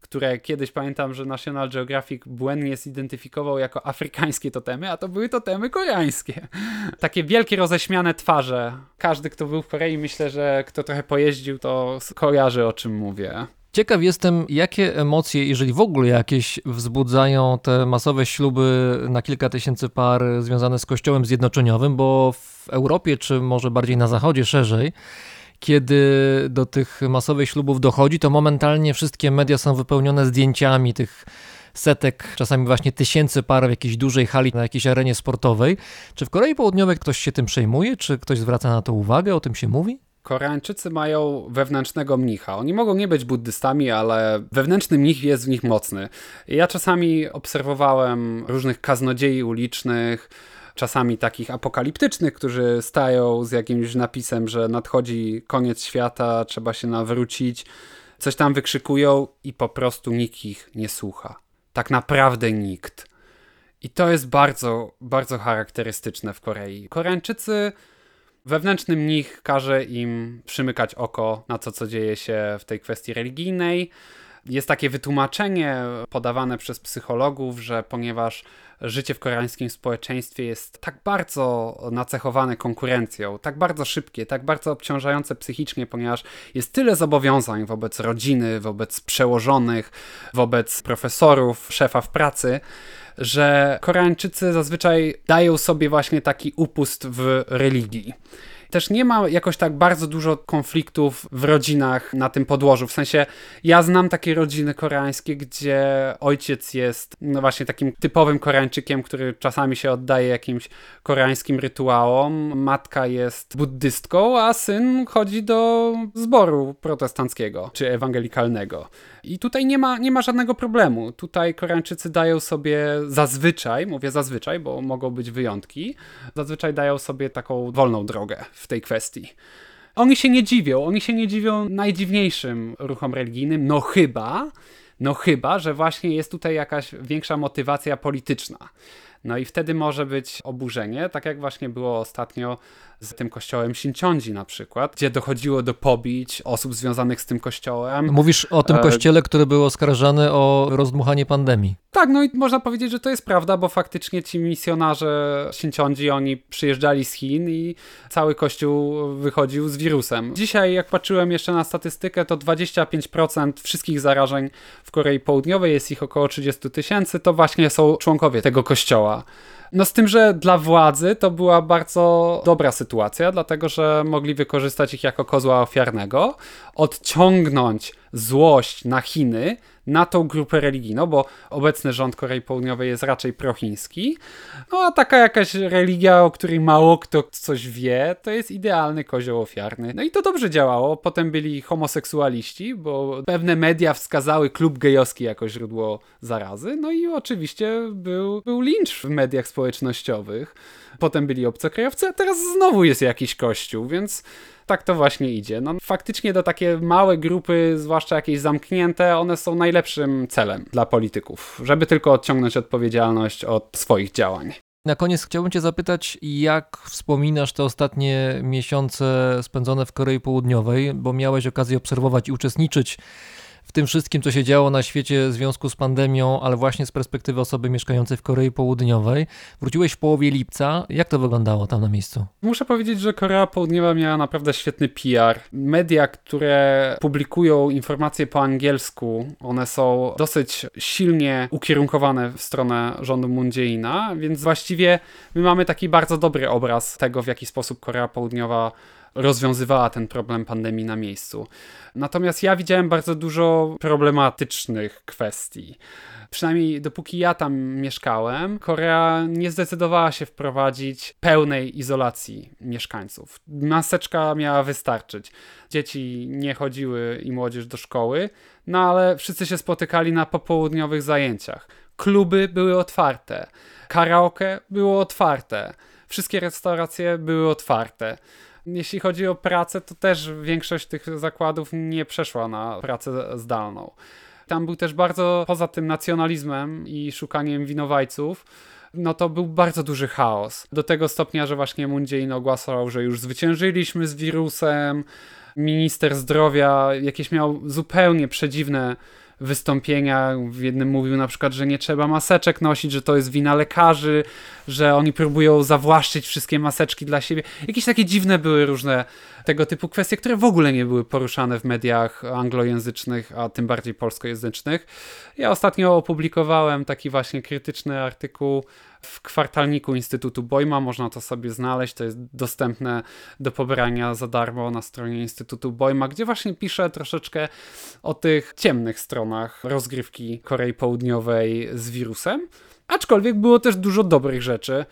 które kiedyś pamiętam, że National Geographic błędnie zidentyfikował jako afrykańskie totemy, a to były totemy koreańskie. Takie wielkie, roześmiane twarze. Każdy, kto był w Korei, myślę, że kto trochę pojeździł, to kojarzy o czym mówię. Ciekaw jestem, jakie emocje, jeżeli w ogóle jakieś, wzbudzają te masowe śluby na kilka tysięcy par związane z Kościołem Zjednoczeniowym, bo w Europie, czy może bardziej na Zachodzie szerzej, kiedy do tych masowych ślubów dochodzi, to momentalnie wszystkie media są wypełnione zdjęciami tych setek, czasami właśnie tysięcy par w jakiejś dużej hali, na jakiejś arenie sportowej. Czy w Korei Południowej ktoś się tym przejmuje? Czy ktoś zwraca na to uwagę? O tym się mówi? Koreańczycy mają wewnętrznego mnicha. Oni mogą nie być buddystami, ale wewnętrzny mnich jest w nich mocny. Ja czasami obserwowałem różnych kaznodziei ulicznych, czasami takich apokaliptycznych, którzy stają z jakimś napisem, że nadchodzi koniec świata, trzeba się nawrócić, coś tam wykrzykują i po prostu nikt ich nie słucha. Tak naprawdę nikt. I to jest bardzo, bardzo charakterystyczne w Korei. Koreańczycy Wewnętrzny mnich każe im przymykać oko na to, co dzieje się w tej kwestii religijnej. Jest takie wytłumaczenie podawane przez psychologów, że ponieważ życie w koreańskim społeczeństwie jest tak bardzo nacechowane konkurencją, tak bardzo szybkie, tak bardzo obciążające psychicznie, ponieważ jest tyle zobowiązań wobec rodziny, wobec przełożonych, wobec profesorów, szefa w pracy, że Koreańczycy zazwyczaj dają sobie właśnie taki upust w religii też nie ma jakoś tak bardzo dużo konfliktów w rodzinach na tym podłożu. W sensie, ja znam takie rodziny koreańskie, gdzie ojciec jest no właśnie takim typowym Koreańczykiem, który czasami się oddaje jakimś koreańskim rytuałom. Matka jest buddystką, a syn chodzi do zboru protestanckiego czy ewangelikalnego. I tutaj nie ma, nie ma żadnego problemu. Tutaj Koreańczycy dają sobie zazwyczaj, mówię zazwyczaj, bo mogą być wyjątki, zazwyczaj dają sobie taką wolną drogę w tej kwestii. Oni się nie dziwią, oni się nie dziwią najdziwniejszym ruchom religijnym, no chyba, no chyba, że właśnie jest tutaj jakaś większa motywacja polityczna. No i wtedy może być oburzenie, tak jak właśnie było ostatnio z tym kościołem Sinciądzi na przykład, gdzie dochodziło do pobić osób związanych z tym kościołem. Mówisz o tym e, kościele, który był oskarżany o rozdmuchanie pandemii. Tak, no i można powiedzieć, że to jest prawda, bo faktycznie ci misjonarze Sinciądzi, oni przyjeżdżali z Chin i cały kościół wychodził z wirusem. Dzisiaj, jak patrzyłem jeszcze na statystykę, to 25% wszystkich zarażeń w Korei Południowej, jest ich około 30 tysięcy, to właśnie są członkowie tego kościoła. No z tym, że dla władzy to była bardzo dobra sytuacja, dlatego że mogli wykorzystać ich jako kozła ofiarnego, odciągnąć złość na Chiny, na tą grupę religijną, bo obecny rząd Korei Południowej jest raczej prochiński. No a taka jakaś religia, o której mało kto coś wie, to jest idealny kozioł ofiarny. No i to dobrze działało. Potem byli homoseksualiści, bo pewne media wskazały klub gejowski jako źródło zarazy. No i oczywiście był, był lincz w mediach społecznościowych. Potem byli obcokrajowcy, a teraz znowu jest jakiś kościół, więc tak to właśnie idzie. No, faktycznie do takie małe grupy, zwłaszcza jakieś zamknięte, one są najlepszym celem dla polityków, żeby tylko odciągnąć odpowiedzialność od swoich działań. Na koniec chciałbym Cię zapytać, jak wspominasz te ostatnie miesiące spędzone w Korei Południowej, bo miałeś okazję obserwować i uczestniczyć w tym wszystkim, co się działo na świecie w związku z pandemią, ale właśnie z perspektywy osoby mieszkającej w Korei Południowej. Wróciłeś w połowie lipca. Jak to wyglądało tam na miejscu? Muszę powiedzieć, że Korea Południowa miała naprawdę świetny PR. Media, które publikują informacje po angielsku, one są dosyć silnie ukierunkowane w stronę rządu Moon Jae-ina, więc właściwie my mamy taki bardzo dobry obraz tego, w jaki sposób Korea Południowa rozwiązywała ten problem pandemii na miejscu. Natomiast ja widziałem bardzo dużo problematycznych kwestii przynajmniej dopóki ja tam mieszkałem, Korea nie zdecydowała się wprowadzić pełnej izolacji mieszkańców. Maseczka miała wystarczyć. Dzieci nie chodziły i młodzież do szkoły, no ale wszyscy się spotykali na popołudniowych zajęciach. Kluby były otwarte, karaoke było otwarte, wszystkie restauracje były otwarte. Jeśli chodzi o pracę, to też większość tych zakładów nie przeszła na pracę zdalną. Tam był też bardzo, poza tym nacjonalizmem i szukaniem winowajców, no to był bardzo duży chaos. Do tego stopnia, że właśnie Jae-in ogłaszał, że już zwyciężyliśmy z wirusem. Minister zdrowia jakieś miał zupełnie przedziwne wystąpienia. W jednym mówił na przykład, że nie trzeba maseczek nosić, że to jest wina lekarzy, że oni próbują zawłaszczyć wszystkie maseczki dla siebie. Jakieś takie dziwne były różne tego typu kwestie, które w ogóle nie były poruszane w mediach anglojęzycznych, a tym bardziej polskojęzycznych. Ja ostatnio opublikowałem taki właśnie krytyczny artykuł w kwartalniku Instytutu Bojma. Można to sobie znaleźć. To jest dostępne do pobrania za darmo na stronie Instytutu Bojma, gdzie właśnie piszę troszeczkę o tych ciemnych stronach rozgrywki Korei Południowej z wirusem. Aczkolwiek było też dużo dobrych rzeczy.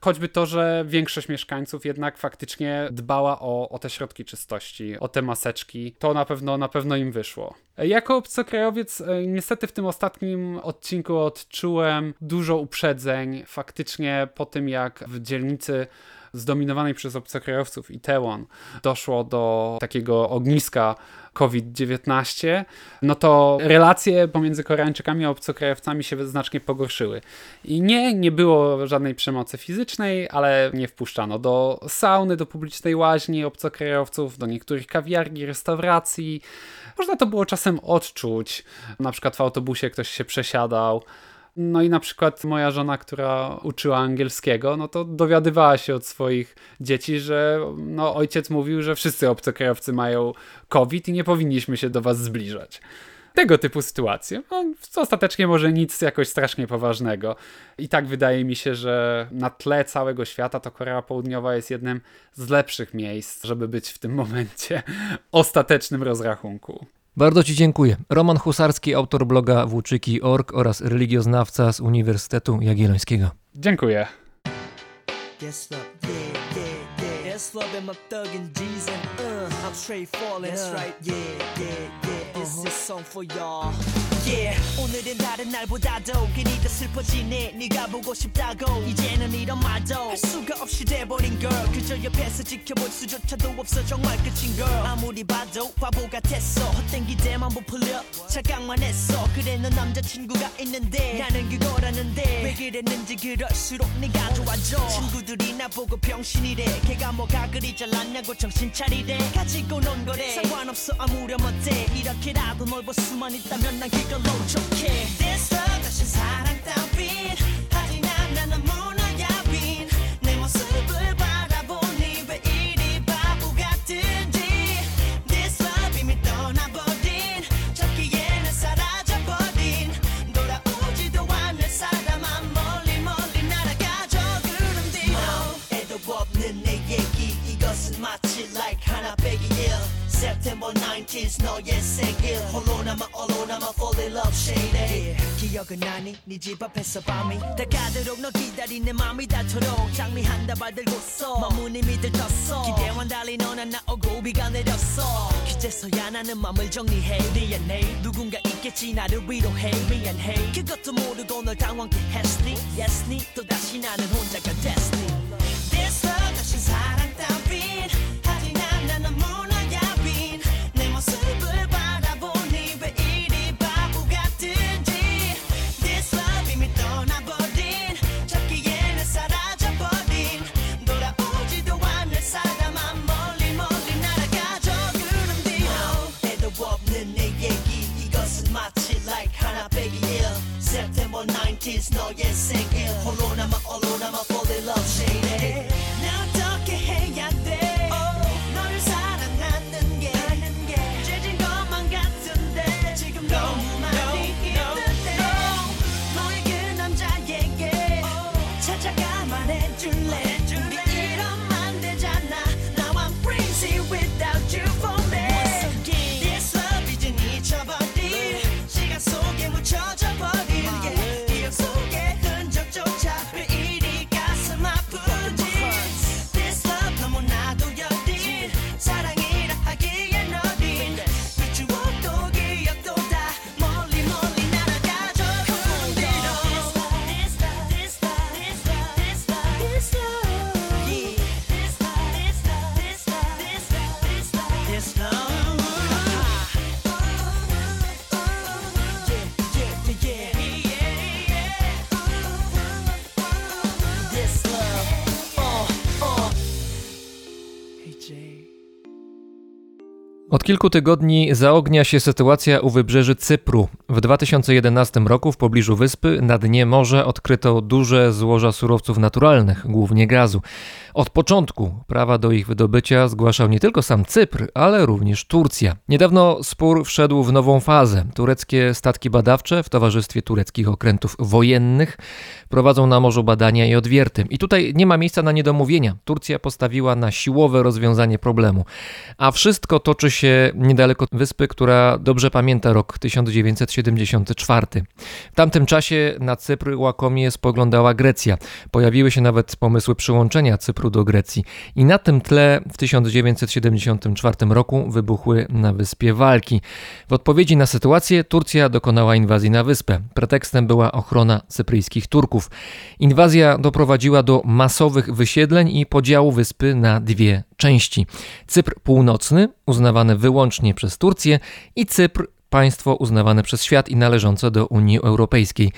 Choćby to, że większość mieszkańców jednak faktycznie dbała o, o te środki czystości, o te maseczki, to na pewno, na pewno im wyszło. Jako obcokrajowiec, e, niestety w tym ostatnim odcinku odczułem dużo uprzedzeń. Faktycznie po tym, jak w dzielnicy zdominowanej przez obcokrajowców Itaewon doszło do takiego ogniska COVID-19, no to relacje pomiędzy Koreańczykami a obcokrajowcami się znacznie pogorszyły. I nie, nie było żadnej przemocy fizycznej, ale nie wpuszczano do sauny, do publicznej łaźni obcokrajowców, do niektórych kawiarni, restauracji. Można to było czasem odczuć. Na przykład w autobusie ktoś się przesiadał. No i na przykład moja żona, która uczyła angielskiego, no to dowiadywała się od swoich dzieci, że no, ojciec mówił, że wszyscy obcokrajowcy mają COVID i nie powinniśmy się do was zbliżać. Tego typu sytuacje. No, ostatecznie może nic jakoś strasznie poważnego. I tak wydaje mi się, że na tle całego świata to Korea Południowa jest jednym z lepszych miejsc, żeby być w tym momencie ostatecznym rozrachunku. Bardzo Ci dziękuję. Roman Husarski, autor bloga włóczyki.org oraz religioznawca z Uniwersytetu Jagiellońskiego. Dziękuję. Love, thug and G's and uh, I'm straight falling. That's right, yeah, yeah, yeah. This is song for y'all. Yeah, 오늘은 다른 날보다도 괜히 더 슬퍼지네. 네가 보고 싶다고. 이제는 이런 말도 할 수가 없이 돼버린 girl. 그저 옆에서 지켜볼 수조차도 없어. 정말 끝인 girl. 아무리 봐도 바보 같았어. 헛된 기대만 부풀려 착각만 했어. 그래 넌 남자친구가 있는데 나는 그거라는데 왜 그랬는지 그럴수록 네가 좋아져. 친구들이 나보고 병신이래. 걔가 뭐가 그리 잘났냐고 정신 차리래. 가지고 논 거래. 상관없어. 아무렴 어때? 이렇게라도 널 볼 수만 있다면 난그 널 놓쳤게 내 썩어진 사랑 따윈. September 19th 너의 생일 홀로 남아 홀로 남아 fall in love shady. 기억은 나니? 네 집 앞에서 밤이 다 가도록 너 기다린 내 맘이 닳도록 장미 한 다발 들고서. 마무늬 믿을 떴어. 기대와 달리 너는 나오고 비가 내렸어. 그제서야 나는 맘을 정리해. 미안해 누군가 있겠지 나를 위로해. 미안해. 그것도 모르고 널 당황케 했으니? Yes 니? 또다시 나는 혼자가 됐으니 kilku tygodni zaognia się sytuacja u wybrzeży Cypru. W 2011 roku w pobliżu wyspy na dnie morza odkryto duże złoża surowców naturalnych, głównie gazu. Od początku prawa do ich wydobycia zgłaszał nie tylko sam Cypr, ale również Turcja. Niedawno spór wszedł w nową fazę. Tureckie statki badawcze w towarzystwie tureckich okrętów wojennych prowadzą na morzu badania i odwierty. I tutaj nie ma miejsca na niedomówienia. Turcja postawiła na siłowe rozwiązanie problemu. A wszystko toczy się niedaleko wyspy, która dobrze pamięta rok 1974. W tamtym czasie na Cypr łakomie spoglądała Grecja. Pojawiły się nawet pomysły przyłączenia Cypru do Grecji. I na tym tle w 1974 roku wybuchły na wyspie walki. W odpowiedzi na sytuację Turcja dokonała inwazji na wyspę. Pretekstem była ochrona cypryjskich Turków. Inwazja doprowadziła do masowych wysiedleń i podziału wyspy na dwie części. Cypr północny, uznawany wyłącznie przez Turcję, i Cypr, państwo uznawane przez świat i należące do Unii Europejskiej.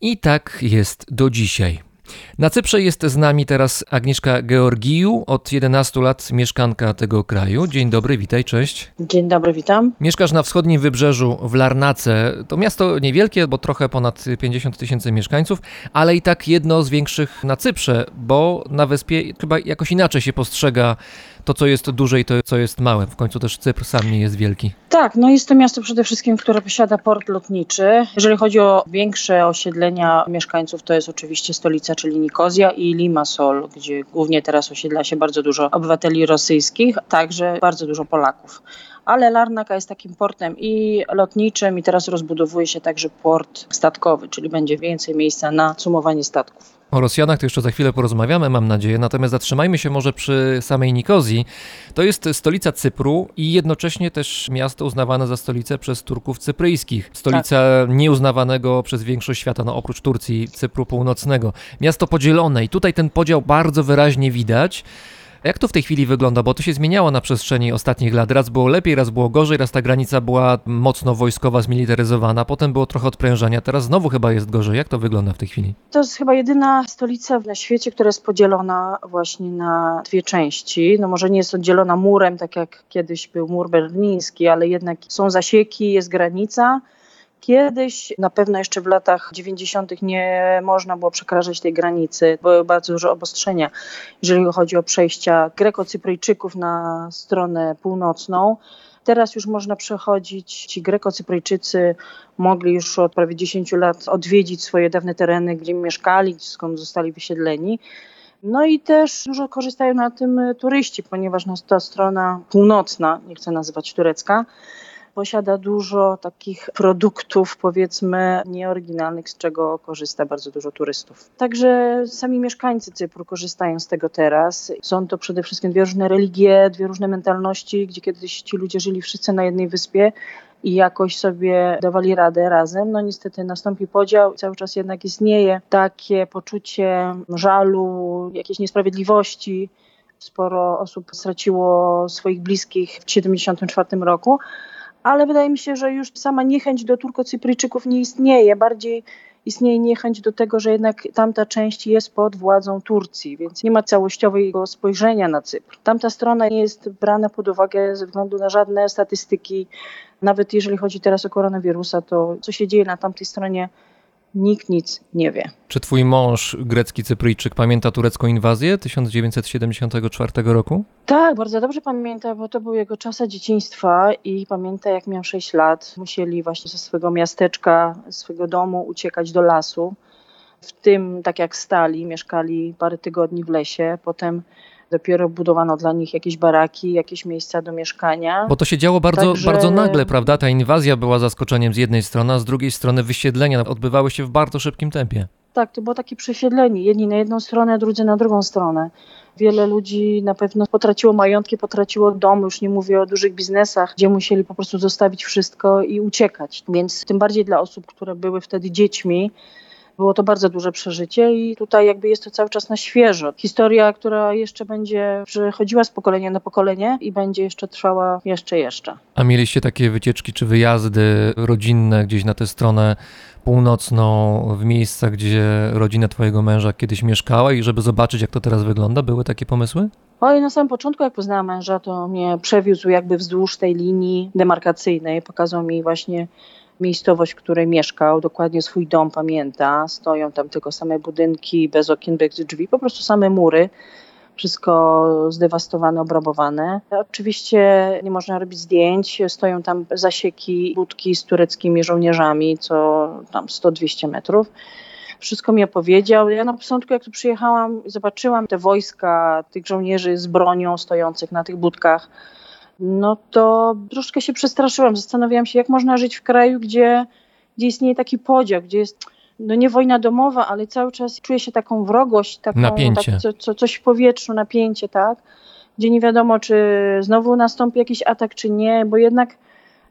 I tak jest do dzisiaj. Na Cyprze jest z nami teraz Agnieszka Georgiju, od 11 lat mieszkanka tego kraju. Dzień dobry, witaj, cześć. Dzień dobry, witam. Mieszkasz na wschodnim wybrzeżu w Larnace. To miasto niewielkie, bo trochę ponad 50 tysięcy mieszkańców, ale i tak jedno z większych na Cyprze, bo na wyspie chyba jakoś inaczej się postrzega to, co jest duże i to, co jest małe. W końcu też Cypr sam nie jest wielki. Tak, no jest to miasto przede wszystkim, które posiada port lotniczy. Jeżeli chodzi o większe osiedlenia mieszkańców, to jest oczywiście stolica, czyli Nikozja i Limassol, gdzie głównie teraz osiedla się bardzo dużo obywateli rosyjskich, także bardzo dużo Polaków. Ale Larnaka jest takim portem i lotniczym i teraz rozbudowuje się także port statkowy, czyli będzie więcej miejsca na sumowanie statków. O Rosjanach to jeszcze za chwilę porozmawiamy, mam nadzieję. Natomiast zatrzymajmy się może przy samej Nikozji. To jest stolica Cypru i jednocześnie też miasto uznawane za stolicę przez Turków cypryjskich. Stolica tak. nieuznawanego przez większość świata, no oprócz Turcji, Cypru Północnego. Miasto podzielone i tutaj ten podział bardzo wyraźnie widać. Jak to w tej chwili wygląda? Bo to się zmieniało na przestrzeni ostatnich lat. Raz było lepiej, raz było gorzej, raz ta granica była mocno wojskowa, zmilitaryzowana, potem było trochę odprężania, teraz znowu chyba jest gorzej. Jak to wygląda w tej chwili? To jest chyba jedyna stolica na świecie, która jest podzielona właśnie na dwie części. No może nie jest oddzielona murem, tak jak kiedyś był mur berliński, ale jednak są zasieki, jest granica. Kiedyś, na pewno jeszcze w latach 90., nie można było przekraczać tej granicy. Były bardzo duże obostrzenia, jeżeli chodzi o przejścia Greko-Cypryjczyków na stronę północną. Teraz już można przechodzić. Ci Greko-Cypryjczycy mogli już od prawie 10 lat odwiedzić swoje dawne tereny, gdzie mieszkali, skąd zostali wysiedleni. No i też dużo korzystają na tym turyści, ponieważ no, ta strona północna, nie chcę nazywać turecka, posiada dużo takich produktów, powiedzmy, nieoryginalnych, z czego korzysta bardzo dużo turystów. Także sami mieszkańcy Cypru korzystają z tego teraz. Są to przede wszystkim dwie różne religie, dwie różne mentalności, gdzie kiedyś ci ludzie żyli wszyscy na jednej wyspie i jakoś sobie dawali radę razem. No niestety nastąpi podział, cały czas jednak istnieje takie poczucie żalu, jakiejś niesprawiedliwości. Sporo osób straciło swoich bliskich w 1974 roku ale wydaje mi się, że już sama niechęć do Turko-Cypryjczyków nie istnieje. Bardziej istnieje niechęć do tego, że jednak tamta część jest pod władzą Turcji, więc nie ma całościowego spojrzenia na Cypr. Tamta strona nie jest brana pod uwagę ze względu na żadne statystyki. Nawet jeżeli chodzi teraz o koronawirusa, to co się dzieje na tamtej stronie nikt nic nie wie. Czy twój mąż, grecki Cypryjczyk, pamięta turecką inwazję 1974 roku? Tak, bardzo dobrze pamięta, bo to był jego czas dzieciństwa i pamięta jak miał 6 lat. Musieli właśnie ze swojego miasteczka, swojego domu uciekać do lasu. W tym, tak jak stali, mieszkali parę tygodni w lesie, potem Dopiero budowano dla nich jakieś baraki, jakieś miejsca do mieszkania. Bo to się działo bardzo, Także... bardzo nagle, prawda? Ta inwazja była zaskoczeniem z jednej strony, a z drugiej strony wysiedlenia odbywały się w bardzo szybkim tempie. Tak, to było takie przesiedlenie. Jedni na jedną stronę, drudzy na drugą stronę. Wiele ludzi na pewno potraciło majątki, potraciło dom, już nie mówię o dużych biznesach, gdzie musieli po prostu zostawić wszystko i uciekać. Więc tym bardziej dla osób, które były wtedy dziećmi, było to bardzo duże przeżycie i tutaj jakby jest to cały czas na świeżo. Historia, która jeszcze będzie przechodziła z pokolenia na pokolenie i będzie jeszcze trwała jeszcze, jeszcze. A mieliście takie wycieczki czy wyjazdy rodzinne gdzieś na tę stronę północną, w miejsca, gdzie rodzina twojego męża kiedyś mieszkała i żeby zobaczyć, jak to teraz wygląda? Były takie pomysły? Oj, na samym początku, jak poznałam męża, to mnie przewiózł jakby wzdłuż tej linii demarkacyjnej. Pokazał mi właśnie miejscowość, w której mieszkał, dokładnie swój dom pamięta. Stoją tam tylko same budynki, bez okien, bez drzwi, po prostu same mury. Wszystko zdewastowane, obrabowane. Oczywiście nie można robić zdjęć. Stoją tam zasieki, budki z tureckimi żołnierzami, co tam 100-200 metrów wszystko mi opowiedział. Ja na początku, jak tu przyjechałam, zobaczyłam te wojska tych żołnierzy z bronią stojących na tych budkach, no to troszkę się przestraszyłam. Zastanawiałam się, jak można żyć w kraju, gdzie, gdzie istnieje taki podział, gdzie jest no nie wojna domowa, ale cały czas czuje się taką wrogość, taką, Napięcie. Tak, co, co, coś w powietrzu, napięcie, tak? Gdzie nie wiadomo, czy znowu nastąpi jakiś atak, czy nie, bo jednak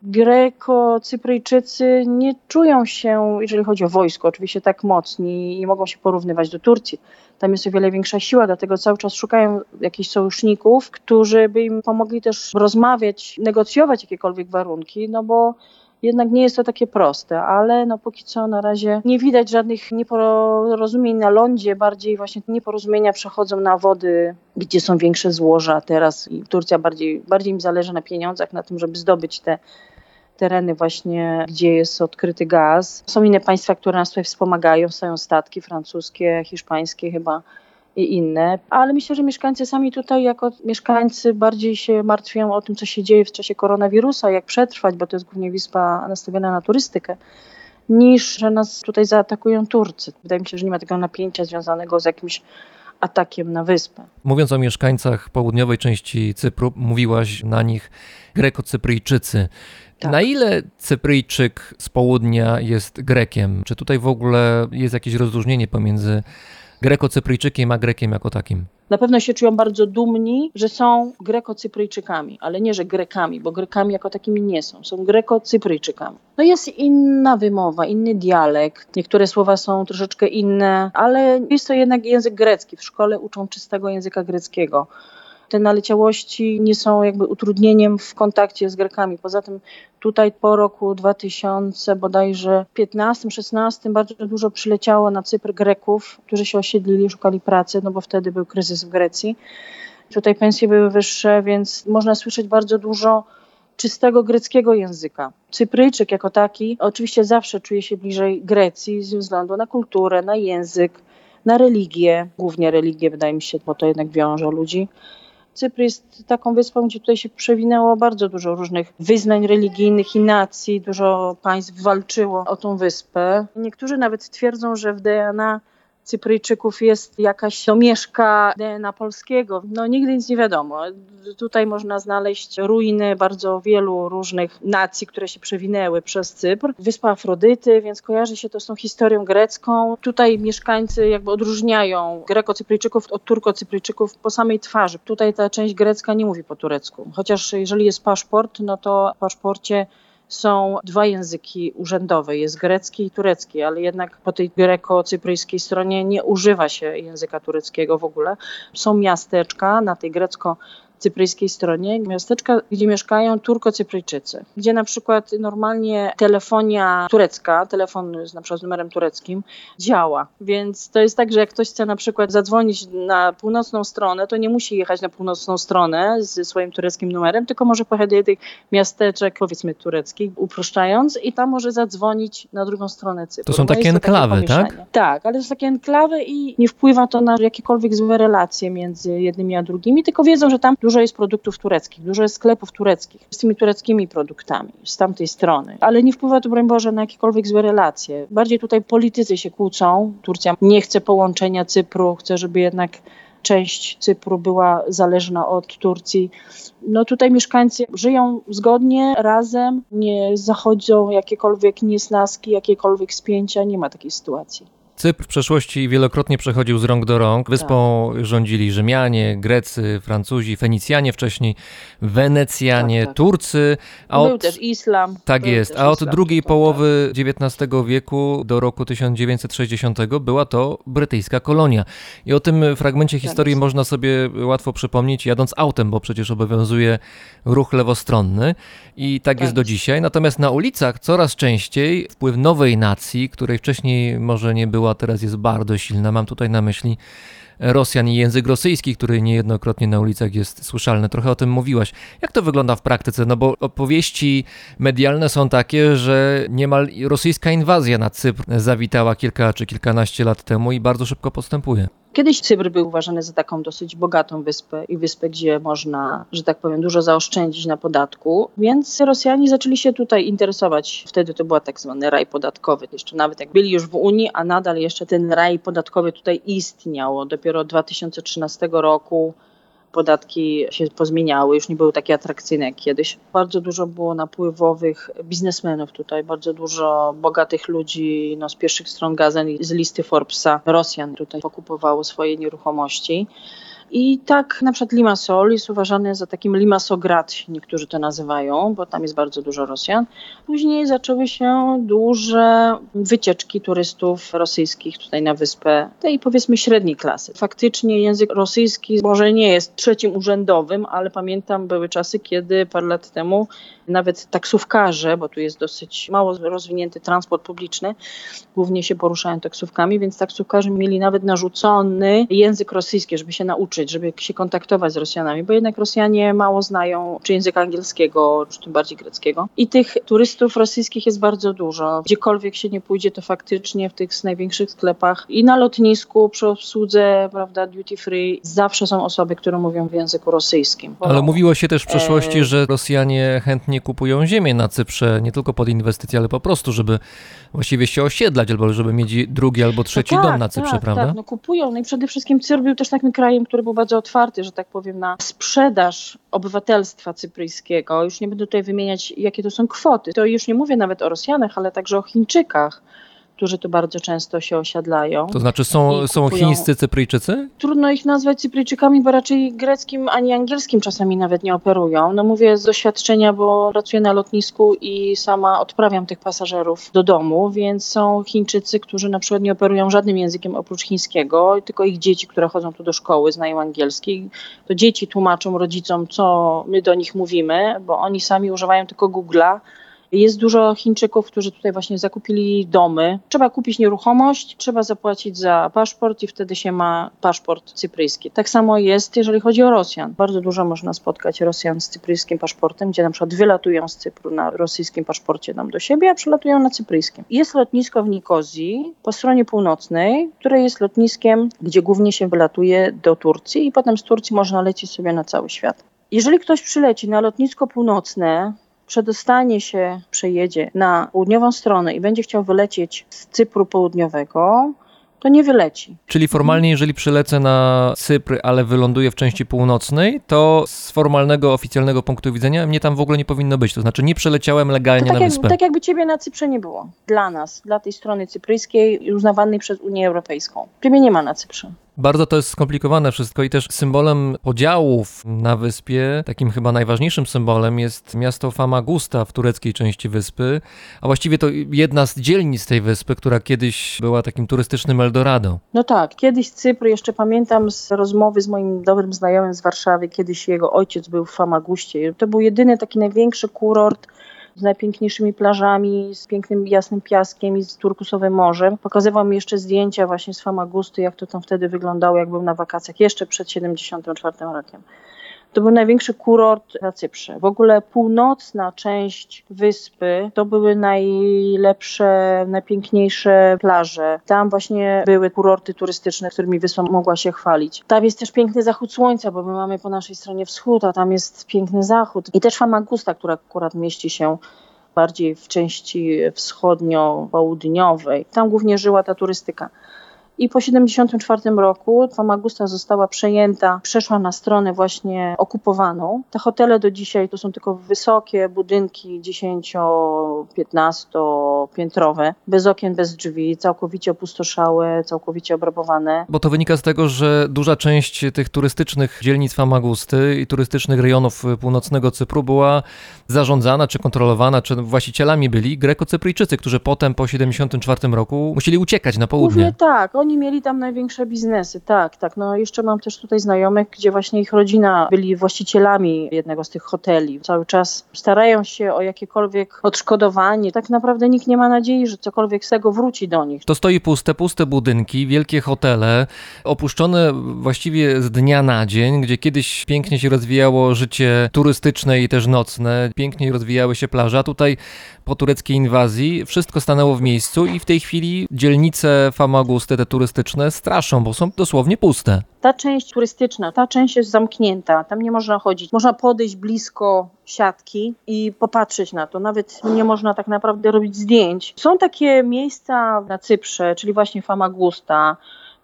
Greko-Cypryjczycy nie czują się, jeżeli chodzi o wojsko, oczywiście tak mocni i mogą się porównywać do Turcji. Tam jest o wiele większa siła, dlatego cały czas szukają jakichś sojuszników, którzy by im pomogli też rozmawiać, negocjować jakiekolwiek warunki, no bo jednak nie jest to takie proste, ale no póki co na razie nie widać żadnych nieporozumień na lądzie, bardziej właśnie nieporozumienia przechodzą na wody, gdzie są większe złoża teraz i Turcja bardziej, bardziej im zależy na pieniądzach, na tym, żeby zdobyć te tereny właśnie, gdzie jest odkryty gaz. Są inne państwa, które nas tutaj wspomagają, są statki francuskie, hiszpańskie chyba i inne, ale myślę, że mieszkańcy sami tutaj jako mieszkańcy bardziej się martwią o tym, co się dzieje w czasie koronawirusa, jak przetrwać, bo to jest głównie wyspa nastawiona na turystykę, niż że nas tutaj zaatakują Turcy. Wydaje mi się, że nie ma tego napięcia związanego z jakimś atakiem na wyspę. Mówiąc o mieszkańcach południowej części Cypru, mówiłaś na nich Greko-Cypryjczycy. Tak. Na ile Cypryjczyk z południa jest Grekiem? Czy tutaj w ogóle jest jakieś rozróżnienie pomiędzy Greko-Cypryjczykiem a Grekiem jako takim? Na pewno się czują bardzo dumni, że są Greko-Cypryjczykami, ale nie, że Grekami, bo Grekami jako takimi nie są. Są Greko-Cypryjczykami. No jest inna wymowa, inny dialekt. Niektóre słowa są troszeczkę inne, ale jest to jednak język grecki. W szkole uczą czystego języka greckiego te naleciałości nie są jakby utrudnieniem w kontakcie z Grekami. Poza tym tutaj po roku 2000 bodajże 15-16 bardzo dużo przyleciało na Cypr Greków, którzy się osiedlili, szukali pracy, no bo wtedy był kryzys w Grecji. Tutaj pensje były wyższe, więc można słyszeć bardzo dużo czystego greckiego języka. Cypryjczyk jako taki oczywiście zawsze czuje się bliżej Grecji ze względu na kulturę, na język, na religię, głównie religię wydaje mi się, bo to jednak wiąże ludzi. Cypr jest taką wyspą, gdzie tutaj się przewinęło bardzo dużo różnych wyznań religijnych i nacji, dużo państw walczyło o tą wyspę. Niektórzy nawet twierdzą, że w DNA Cypryjczyków jest jakaś domieszka DNA polskiego. No nigdy nic nie wiadomo. Tutaj można znaleźć ruiny bardzo wielu różnych nacji, które się przewinęły przez Cypr. Wyspa Afrodyty, więc kojarzy się to z tą historią grecką. Tutaj mieszkańcy jakby odróżniają Greko-Cypryjczyków od Turko-Cypryjczyków po samej twarzy. Tutaj ta część grecka nie mówi po turecku. Chociaż jeżeli jest paszport, no to w paszporcie są dwa języki urzędowe, jest grecki i turecki, ale jednak po tej greko-cypryjskiej stronie nie używa się języka tureckiego w ogóle. Są miasteczka na tej grecko cypryjskiej stronie, miasteczka, gdzie mieszkają Turko-Cypryjczycy, gdzie na przykład normalnie telefonia turecka, telefon z na przykład z numerem tureckim działa, więc to jest tak, że jak ktoś chce na przykład zadzwonić na północną stronę, to nie musi jechać na północną stronę ze swoim tureckim numerem, tylko może pojechać do tych miasteczek, powiedzmy tureckich, uproszczając i tam może zadzwonić na drugą stronę Cypru. To są No takie jest enklawy, tak? Tak, ale to są takie enklawy i nie wpływa to na jakiekolwiek złe relacje między jednymi a drugimi, tylko wiedzą, że tam dużo jest produktów tureckich, dużo jest sklepów tureckich z tymi tureckimi produktami z tamtej strony, ale nie wpływa to, broń Boże, na jakiekolwiek złe relacje. Bardziej tutaj politycy się kłócą. Turcja nie chce połączenia Cypru, chce, żeby jednak część Cypru była zależna od Turcji. No tutaj mieszkańcy żyją zgodnie, razem, nie zachodzą jakiekolwiek niesnaski, jakiekolwiek spięcia, nie ma takiej sytuacji. Cypr w przeszłości wielokrotnie przechodził z rąk do rąk. Wyspą rządzili Rzymianie, Grecy, Francuzi, Fenicjanie wcześniej, Wenecjanie, Tak, tak. Turcy. A Był od, też islam. tak był jest, a od islam, drugiej tak, połowy XIX wieku do roku 1960 była to brytyjska kolonia. I o tym fragmencie historii można sobie łatwo przypomnieć jadąc autem, bo przecież obowiązuje ruch lewostronny i tak jest Tak do dzisiaj. Natomiast na ulicach coraz częściej wpływ nowej nacji, której wcześniej może nie było, a teraz jest bardzo silna. Mam tutaj na myśli Rosjan i język rosyjski, który niejednokrotnie na ulicach jest słyszalny. Trochę o tym mówiłaś. Jak to wygląda w praktyce? No bo opowieści medialne są takie, że niemal rosyjska inwazja na Cypr zawitała kilka czy kilkanaście lat temu i bardzo szybko postępuje. Kiedyś Cypr był uważany za taką dosyć bogatą wyspę i wyspę, gdzie można, że tak powiem, dużo zaoszczędzić na podatku, więc Rosjanie zaczęli się tutaj interesować. Wtedy to był tak zwany raj podatkowy. Jeszcze nawet jak byli już w Unii, a nadal jeszcze ten raj podatkowy tutaj istniał. Dopiero od 2013 roku podatki się pozmieniały, już nie były takie atrakcyjne jak kiedyś. Bardzo dużo było napływowych biznesmenów tutaj, bardzo dużo bogatych ludzi no, z pierwszych stron gazet, z listy Forbesa, Rosjan tutaj pokupowało swoje nieruchomości. I tak na przykład Limassol jest uważany za takim Limassograd, niektórzy to nazywają, bo tam jest bardzo dużo Rosjan. Później zaczęły się duże wycieczki turystów rosyjskich tutaj na wyspę, tej powiedzmy średniej klasy. Faktycznie język rosyjski może nie jest trzecim urzędowym, ale pamiętam były czasy, kiedy parę lat temu nawet taksówkarze, bo tu jest dosyć mało rozwinięty transport publiczny, głównie się poruszają taksówkami, więc taksówkarze mieli nawet narzucony język rosyjski, żeby się nauczyć, żeby się kontaktować z Rosjanami, bo jednak Rosjanie mało znają czy języka angielskiego, czy tym bardziej greckiego. I tych turystów rosyjskich jest bardzo dużo. Gdziekolwiek się nie pójdzie, to faktycznie w tych największych sklepach i na lotnisku, przy obsłudze, prawda, duty free, zawsze są osoby, które mówią w języku rosyjskim. Ale mówiło się też w przeszłości, e... że Rosjanie chętnie kupują ziemię na Cyprze, nie tylko pod inwestycje, ale po prostu, żeby właściwie się osiedlać, albo żeby mieć drugi albo trzeci no tak, dom na Cyprze, tak, prawda? Tak, no kupują. No i przede wszystkim Cypr był też takim krajem, który był bardzo otwarty, że tak powiem, na sprzedaż obywatelstwa cypryjskiego. Już nie będę tutaj wymieniać, jakie to są kwoty. To już nie mówię nawet o Rosjanach, ale także o Chińczykach którzy tu bardzo często się osiadlają. To znaczy są, są chińscy Cypryjczycy? Trudno ich nazwać Cypryjczykami, bo raczej greckim ani angielskim czasami nawet nie operują. No mówię z doświadczenia, bo pracuję na lotnisku i sama odprawiam tych pasażerów do domu, więc są Chińczycy, którzy na przykład nie operują żadnym językiem oprócz chińskiego, tylko ich dzieci, które chodzą tu do szkoły, znają angielski. To dzieci tłumaczą rodzicom, co my do nich mówimy, bo oni sami używają tylko Google'a jest dużo Chińczyków, którzy tutaj właśnie zakupili domy. Trzeba kupić nieruchomość, trzeba zapłacić za paszport i wtedy się ma paszport cypryjski. Tak samo jest, jeżeli chodzi o Rosjan. Bardzo dużo można spotkać Rosjan z cypryjskim paszportem, gdzie na przykład wylatują z Cypru na rosyjskim paszporcie nam do siebie, a przylatują na cypryjskim. Jest lotnisko w Nikozji po stronie północnej, które jest lotniskiem, gdzie głównie się wylatuje do Turcji i potem z Turcji można lecieć sobie na cały świat. Jeżeli ktoś przyleci na lotnisko północne, przedostanie się, przejedzie na południową stronę i będzie chciał wylecieć z Cypru południowego, to nie wyleci. Czyli formalnie, jeżeli przylecę na Cypr, ale wyląduję w części północnej, to z formalnego, oficjalnego punktu widzenia mnie tam w ogóle nie powinno być. To znaczy nie przeleciałem legalnie tak na jak, wyspę. Tak jakby ciebie na Cyprze nie było. Dla nas, dla tej strony cypryjskiej, uznawanej przez Unię Europejską. Ciebie nie ma na Cyprze. Bardzo to jest skomplikowane wszystko i też symbolem podziałów na wyspie, takim chyba najważniejszym symbolem jest miasto Famagusta w tureckiej części wyspy, a właściwie to jedna z dzielnic tej wyspy, która kiedyś była takim turystycznym Eldorado. No tak, kiedyś Cypr, jeszcze pamiętam z rozmowy z moim dobrym znajomym z Warszawy, kiedyś jego ojciec był w Famagustie. To był jedyny taki największy kurort z najpiękniejszymi plażami, z pięknym jasnym piaskiem i z turkusowym morzem. Pokazywał mi jeszcze zdjęcia właśnie z Famagusty, jak to tam wtedy wyglądało, jak był na wakacjach, jeszcze przed 74 rokiem. To był największy kurort na Cyprze. W ogóle północna część wyspy to były najlepsze, najpiękniejsze plaże. Tam właśnie były kurorty turystyczne, którymi wyspa mogła się chwalić. Tam jest też piękny zachód słońca, bo my mamy po naszej stronie wschód, a tam jest piękny zachód. I też Famagusta, która akurat mieści się bardziej w części wschodnio-południowej. Tam głównie żyła ta turystyka. I po 1974 roku Famagusta została przejęta, przeszła na stronę właśnie okupowaną. Te hotele do dzisiaj to są tylko wysokie budynki 10-15 piętrowe, bez okien, bez drzwi, całkowicie opustoszałe, całkowicie obrabowane. Bo to wynika z tego, że duża część tych turystycznych dzielnic Famagusty i turystycznych rejonów północnego Cypru była zarządzana czy kontrolowana, czy właścicielami byli Greko-Cypryjczycy, którzy potem po 1974 roku musieli uciekać na południe. Głównie tak, oni oni mieli tam największe biznesy, tak, tak. No jeszcze mam też tutaj znajomych, gdzie właśnie ich rodzina byli właścicielami jednego z tych hoteli. Cały czas starają się o jakiekolwiek odszkodowanie. Tak naprawdę nikt nie ma nadziei, że cokolwiek z tego wróci do nich. To stoi puste, puste budynki, wielkie hotele, opuszczone właściwie z dnia na dzień, gdzie kiedyś pięknie się rozwijało życie turystyczne i też nocne, pięknie rozwijały się plaże, a tutaj po tureckiej inwazji wszystko stanęło w miejscu i w tej chwili dzielnice Famagusty, te turystyczne, straszą, bo są dosłownie puste. Ta część turystyczna, ta część jest zamknięta, tam nie można chodzić. Można podejść blisko siatki i popatrzeć na to. Nawet nie można tak naprawdę robić zdjęć. Są takie miejsca na Cyprze, czyli właśnie Famagusta,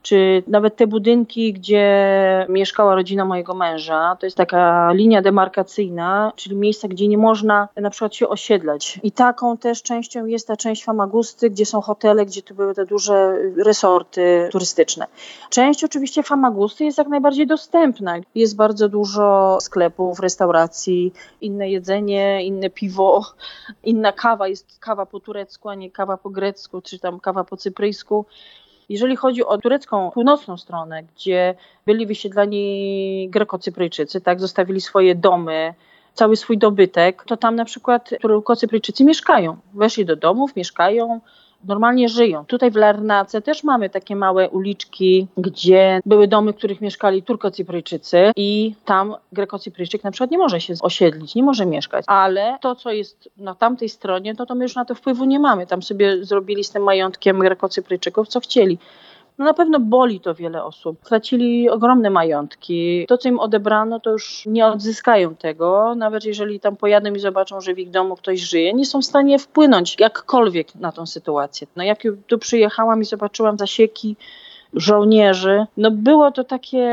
czy nawet te budynki, gdzie mieszkała rodzina mojego męża, to jest taka linia demarkacyjna, czyli miejsca, gdzie nie można na przykład się osiedlać. I taką też częścią jest ta część Famagusty, gdzie są hotele, gdzie to były te duże resorty turystyczne. Część oczywiście Famagusty jest jak najbardziej dostępna. Jest bardzo dużo sklepów, restauracji, inne jedzenie, inne piwo, inna kawa. Jest kawa po turecku, a nie kawa po grecku, czy tam kawa po cypryjsku. Jeżeli chodzi o turecką północną stronę, gdzie byli wysiedlani Grekocypryjczycy, tak, zostawili swoje domy, cały swój dobytek, to tam na przykład Turkocypryjczycy mieszkają. Weszli do domów, mieszkają, normalnie żyją. Tutaj w Larnace też mamy takie małe uliczki, gdzie były domy, w których mieszkali Turkocypryjczycy i tam Grekocypryjczyk na przykład nie może się osiedlić, nie może mieszkać. Ale to, co jest na tamtej stronie, to, to my już na to wpływu nie mamy. Tam sobie zrobili z tym majątkiem Grekocypryjczyków, co chcieli. No na pewno boli to wiele osób. Tracili ogromne majątki. To, co im odebrano, to już nie odzyskają tego. Nawet jeżeli tam pojadą i zobaczą, że w ich domu ktoś żyje, nie są w stanie wpłynąć jakkolwiek na tą sytuację. No jak tu przyjechałam i zobaczyłam zasieki żołnierzy, no było to takie,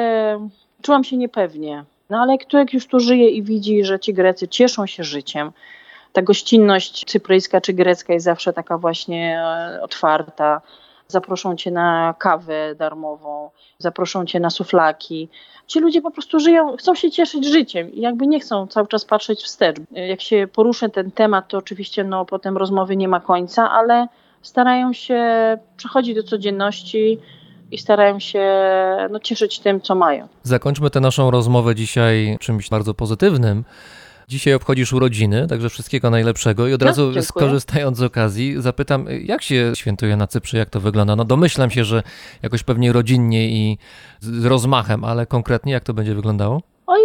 czułam się niepewnie. No ale jak już tu żyje i widzi, że ci Grecy cieszą się życiem, ta gościnność cypryjska czy grecka jest zawsze taka właśnie e, otwarta zaproszą cię na kawę darmową, zaproszą cię na suflaki. Ci ludzie po prostu żyją, chcą się cieszyć życiem i jakby nie chcą cały czas patrzeć wstecz. Jak się poruszę ten temat, to oczywiście no, potem rozmowy nie ma końca, ale starają się przechodzić do codzienności i starają się no, cieszyć tym, co mają. Zakończmy tę naszą rozmowę dzisiaj czymś bardzo pozytywnym. Dzisiaj obchodzisz urodziny, także wszystkiego najlepszego i od No, razu dziękuję. skorzystając z okazji zapytam, jak się świętuje na Cyprze, jak to wygląda? No domyślam się, że jakoś pewnie rodzinnie i z rozmachem, ale konkretnie jak to będzie wyglądało? Oj,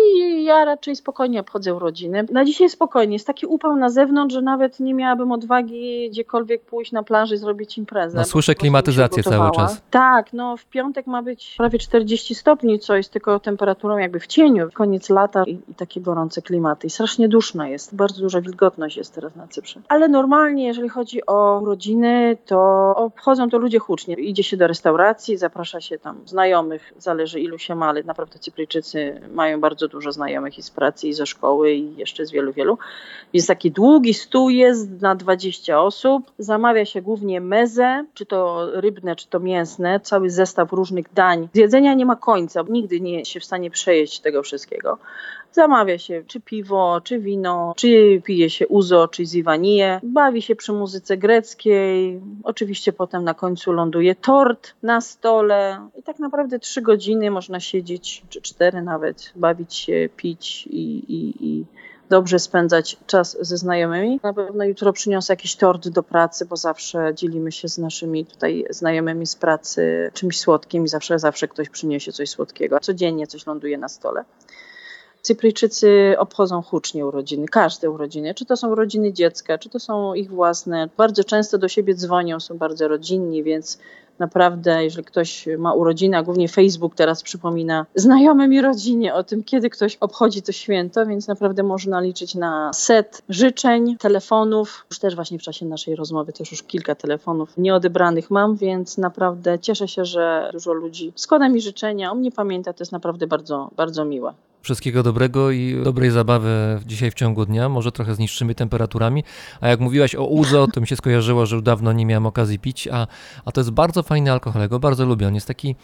ja raczej spokojnie obchodzę urodziny. Na dzisiaj spokojnie. Jest taki upał na zewnątrz, że nawet nie miałabym odwagi gdziekolwiek pójść na plaży i zrobić imprezę. No, słyszę klimatyzację cały czas. Tak, no w piątek ma być prawie 40 stopni, co jest tylko temperaturą jakby w cieniu. Koniec lata i, i takie gorące klimaty. I strasznie duszno jest. Bardzo duża wilgotność jest teraz na Cyprze. Ale normalnie, jeżeli chodzi o urodziny, to obchodzą to ludzie hucznie. Idzie się do restauracji, zaprasza się tam znajomych, zależy ilu się ma, ale naprawdę Cypryjczycy mają bardzo dużo znajomych i z pracy, i ze szkoły, i jeszcze z wielu, wielu. Więc taki długi stół jest na 20 osób. Zamawia się głównie mezę, czy to rybne, czy to mięsne, cały zestaw różnych dań. Z jedzenia nie ma końca, nigdy nie jest się w stanie przejeść tego wszystkiego. Zamawia się czy piwo, czy wino, czy pije się uzo, czy ziwaniję. Bawi się przy muzyce greckiej. Oczywiście potem na końcu ląduje tort na stole. I tak naprawdę trzy godziny można siedzieć, czy cztery nawet, bawić się, pić i, i, i dobrze spędzać czas ze znajomymi. Na pewno jutro przyniosę jakiś tort do pracy, bo zawsze dzielimy się z naszymi tutaj znajomymi z pracy czymś słodkim i zawsze, zawsze ktoś przyniesie coś słodkiego. Codziennie coś ląduje na stole. Cypryjczycy obchodzą hucznie urodziny, każde urodziny, czy to są urodziny dziecka, czy to są ich własne. Bardzo często do siebie dzwonią, są bardzo rodzinni, więc naprawdę, jeżeli ktoś ma urodziny, a głównie Facebook teraz przypomina znajomym i rodzinie o tym, kiedy ktoś obchodzi to święto, więc naprawdę można liczyć na set życzeń, telefonów. Już też właśnie w czasie naszej rozmowy też już kilka telefonów nieodebranych mam, więc naprawdę cieszę się, że dużo ludzi składa mi życzenia, o mnie pamięta, to jest naprawdę bardzo, bardzo miłe. Wszystkiego dobrego i dobrej zabawy dzisiaj w ciągu dnia, może trochę z niższymi temperaturami. A jak mówiłaś o Uzo, to mi się skojarzyło, że dawno nie miałem okazji pić, a, a to jest bardzo fajny alkohol, go bardzo lubię. On jest taki,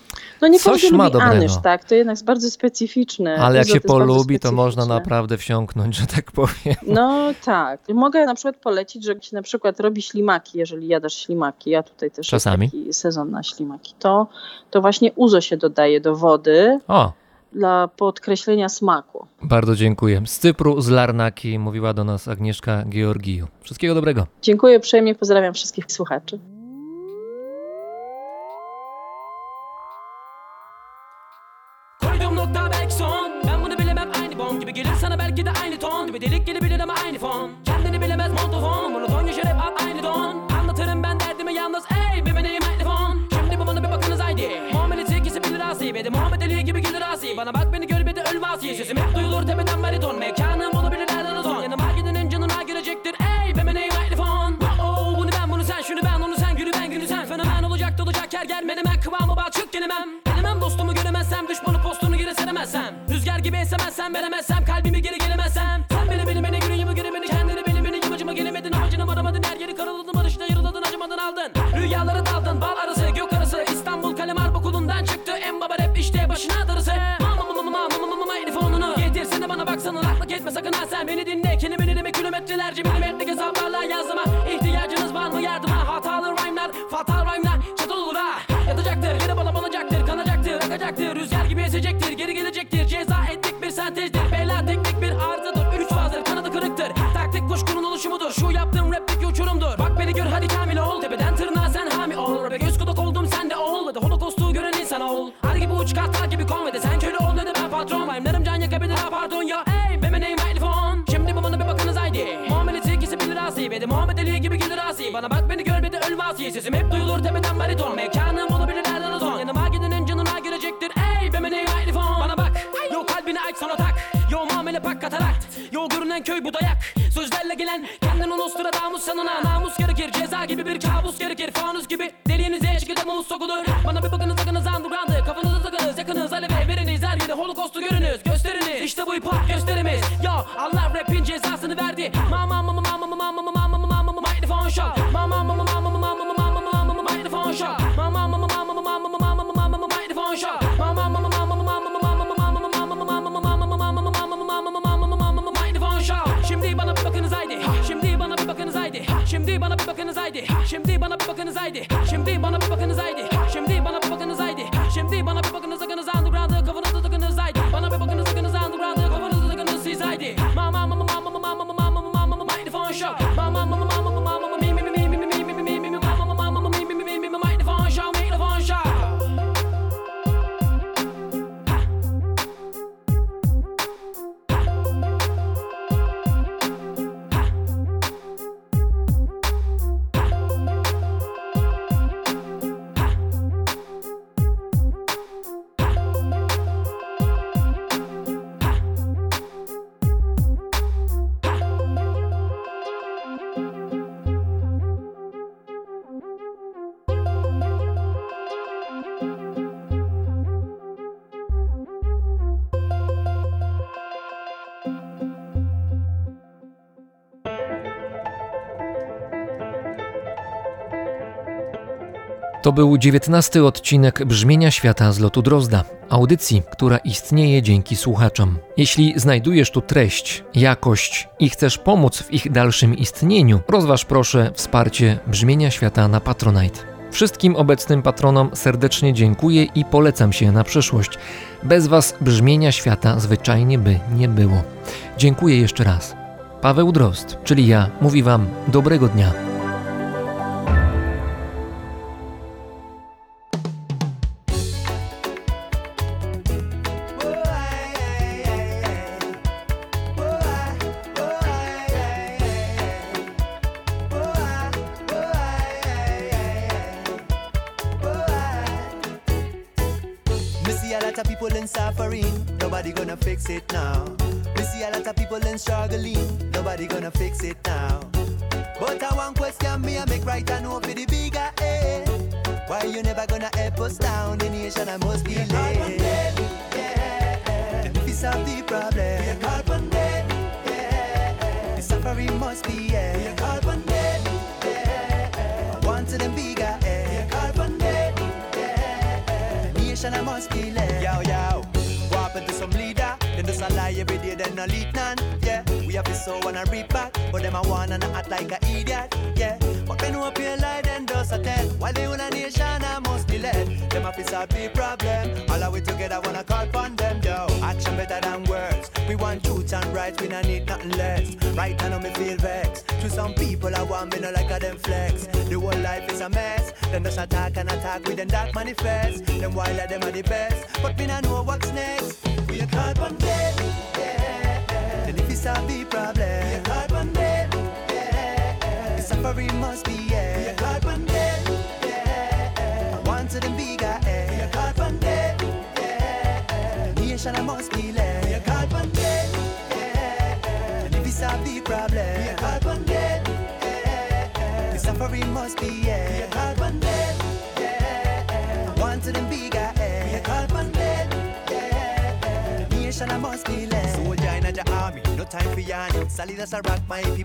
No nie Coś ma lubi dobrego. anyż, tak, to jednak jest bardzo specyficzny. ale jak Uzo się to polubi, to można naprawdę wsiąknąć, że tak powiem. No tak. Mogę na przykład polecić, że się na przykład robi ślimaki, jeżeli jadasz ślimaki, ja tutaj też Czasami. jest taki sezon na ślimaki, to, to właśnie uzo się dodaje do wody O, dla podkreślenia smaku. bardzo dziękuję. Z Cypru, z Larnaki mówiła do nas Agnieszka Georgiju. Wszystkiego dobrego. Dziękuję uprzejmie, pozdrawiam wszystkich słuchaczy. Bana bak beni gör bir de ölme asi Sesim. Hep duyulur tepeden bariton Mekanım olabilir nereden ton Yanıma gidenin canına girecektir. Ey bir meneyim mikrofon Oh bunu ben bunu sen şunu ben onu sen günü ben günü sen. Fenomen olacak dolacak her gel menemen kıvamı balçık gelemem. Gelemem dostumu göremezsem düşmanı postunu geri seremezsem. Rüzgar gibi esemezsem veremezsem kalbimi geri gelemezsem. Sen beni beni beni yüreğimi göre beni kendini beni beni yamacıma gelemedin amacına varamadın her yeri karaladın barışta yarıladın acımadan aldın. Rüyalara daldın bal arası gök arası. İstanbul kalem harp okulundan çıktı en baba rap işte başına darısı Baksana laklık etme sakın ha sen beni dinle. Kelimeni demek kilometrelerce milimetrik hesaplarla yazdıma İhtiyacınız var mı? Yardıma hatalı rhyme'lar fatal rhyme'lar çatal olur ha. Yatacaktır yere bala banacaktır kanacaktır akacaktır. Rüzgar gibi esecektir geri gelecektir. Ceza ettik bir sentezdir. Bela teknik bir arızadır Üç fazdır kanadı kırıktır. Taktik kuşkunun oluşumudur. Şu yaptığım rapteki uçurumdur. Bak beni gör hadi kamil ol. Tepeden tırnağa sen hami ol. Rap'e göz kulak oldum sen de ol. Ve de holokostu gören insan ol. Ar gibi uç kartal gibi de sen de Muhammed Ali gibi gelir asi Bana bak beni gör bir de ölme asi Sesim hep duyulur tepeden bariton. Mekanım olabilir nereden ton Yanıma gidenin canına girecektir. Ey be name mikrofon Bana bak Yo kalbini aç sana tak Yo muamele pak katarakt Yo görünen köy bu dayak. Sözlerle gelen kendin Nostradamus sanına. Namus gerekir ceza gibi bir kabus gerekir. Fanus gibi deliğinize şekilde muz sokulur Bana bir bakınız akınız underground'ı Kafanızı takınız yakınız. Aleve veriniz Her yerde holokostu görünüz. Gösteriniz İşte bu hip gösterimiz. Yo Allah rapin cezasını verdi. Mama mama mama mama mama mama mama mama Microphone show. To był dziewiętnasty odcinek Brzmienia Świata z lotu Drozda, audycji, która istnieje dzięki słuchaczom. Jeśli znajdujesz tu treść, jakość i chcesz pomóc w ich dalszym istnieniu, rozważ proszę wsparcie Brzmienia Świata na Patronite. Wszystkim obecnym patronom serdecznie dziękuję i polecam się na przyszłość. Bez Was Brzmienia Świata zwyczajnie by nie było. Dziękuję jeszcze raz. Paweł Drozd, czyli ja, mówi Wam dobrego dnia.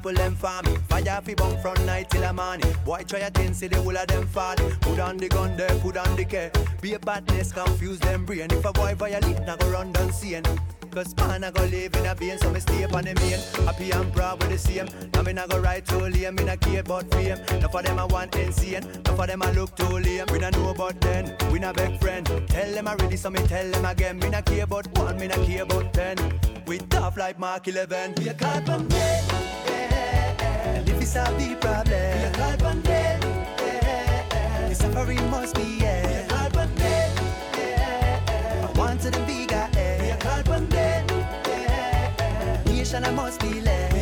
People them farming. Fire fi bump from night till the morning. Boy try a thing, see the whole of them falling. Put on the gun there, put on the care. Be a badness, confuse them brain. If a boy violate, na go run down scene. Cause man I go live in a vein, so me stay up on the main. Happy and proud with the same. Now me not go right too lame, me not care about fame. Now for them I want insane, now for them I look too lame. We not know about then, we not beg friend. Tell them already, so me tell them again. Me not care about one, me not care about ten. We tough like Mark 11. We are caught one day, yeah. And if we solve the problem, we are caught one day, yeah. The suffering must be, yeah. We are caught one day, yeah. I want to them bigger, yeah. We are caught one day, yeah. Nation I must be led.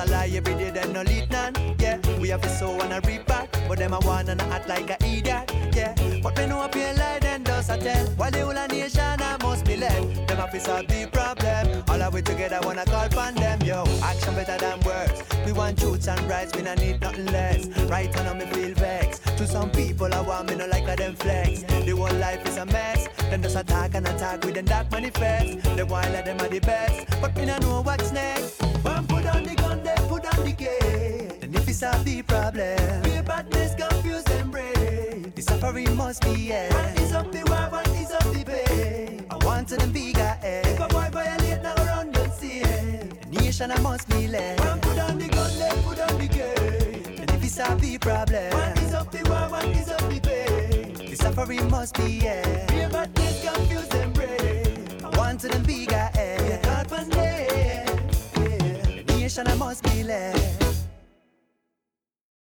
A lie every day, them no lead none. Yeah, we have to so wanna reap back, but them a wanna not act like a idiot. Yeah, but we know up here lie, then does a tell. While the whole a nation I must be led. Them have to solve the We together wanna call upon them. Yo, action better than words. We want truth and rights, we not need nothing less. Right now me feel vexed. To some people I want me no like a them flex. The whole life is a mess. Then just attack and attack with them dark manifest. The while of them are the best, but me not know what's next. One put on the gun, then put on the gate. And if it's solve the problem, we badness confuse them brain. The suffering must be yeah. One is up the war, one is up the pain. I want to them bigger eh. If a boy violate it. Nation I must be led. One put on the gun, then put on the gate. And if it's a the problem, one is up the war, one is up the pain. The suffering must be yeah. We badness confuse them brain. I want to them bigger eh. We are caught one day. Yeah. The nation I must be led.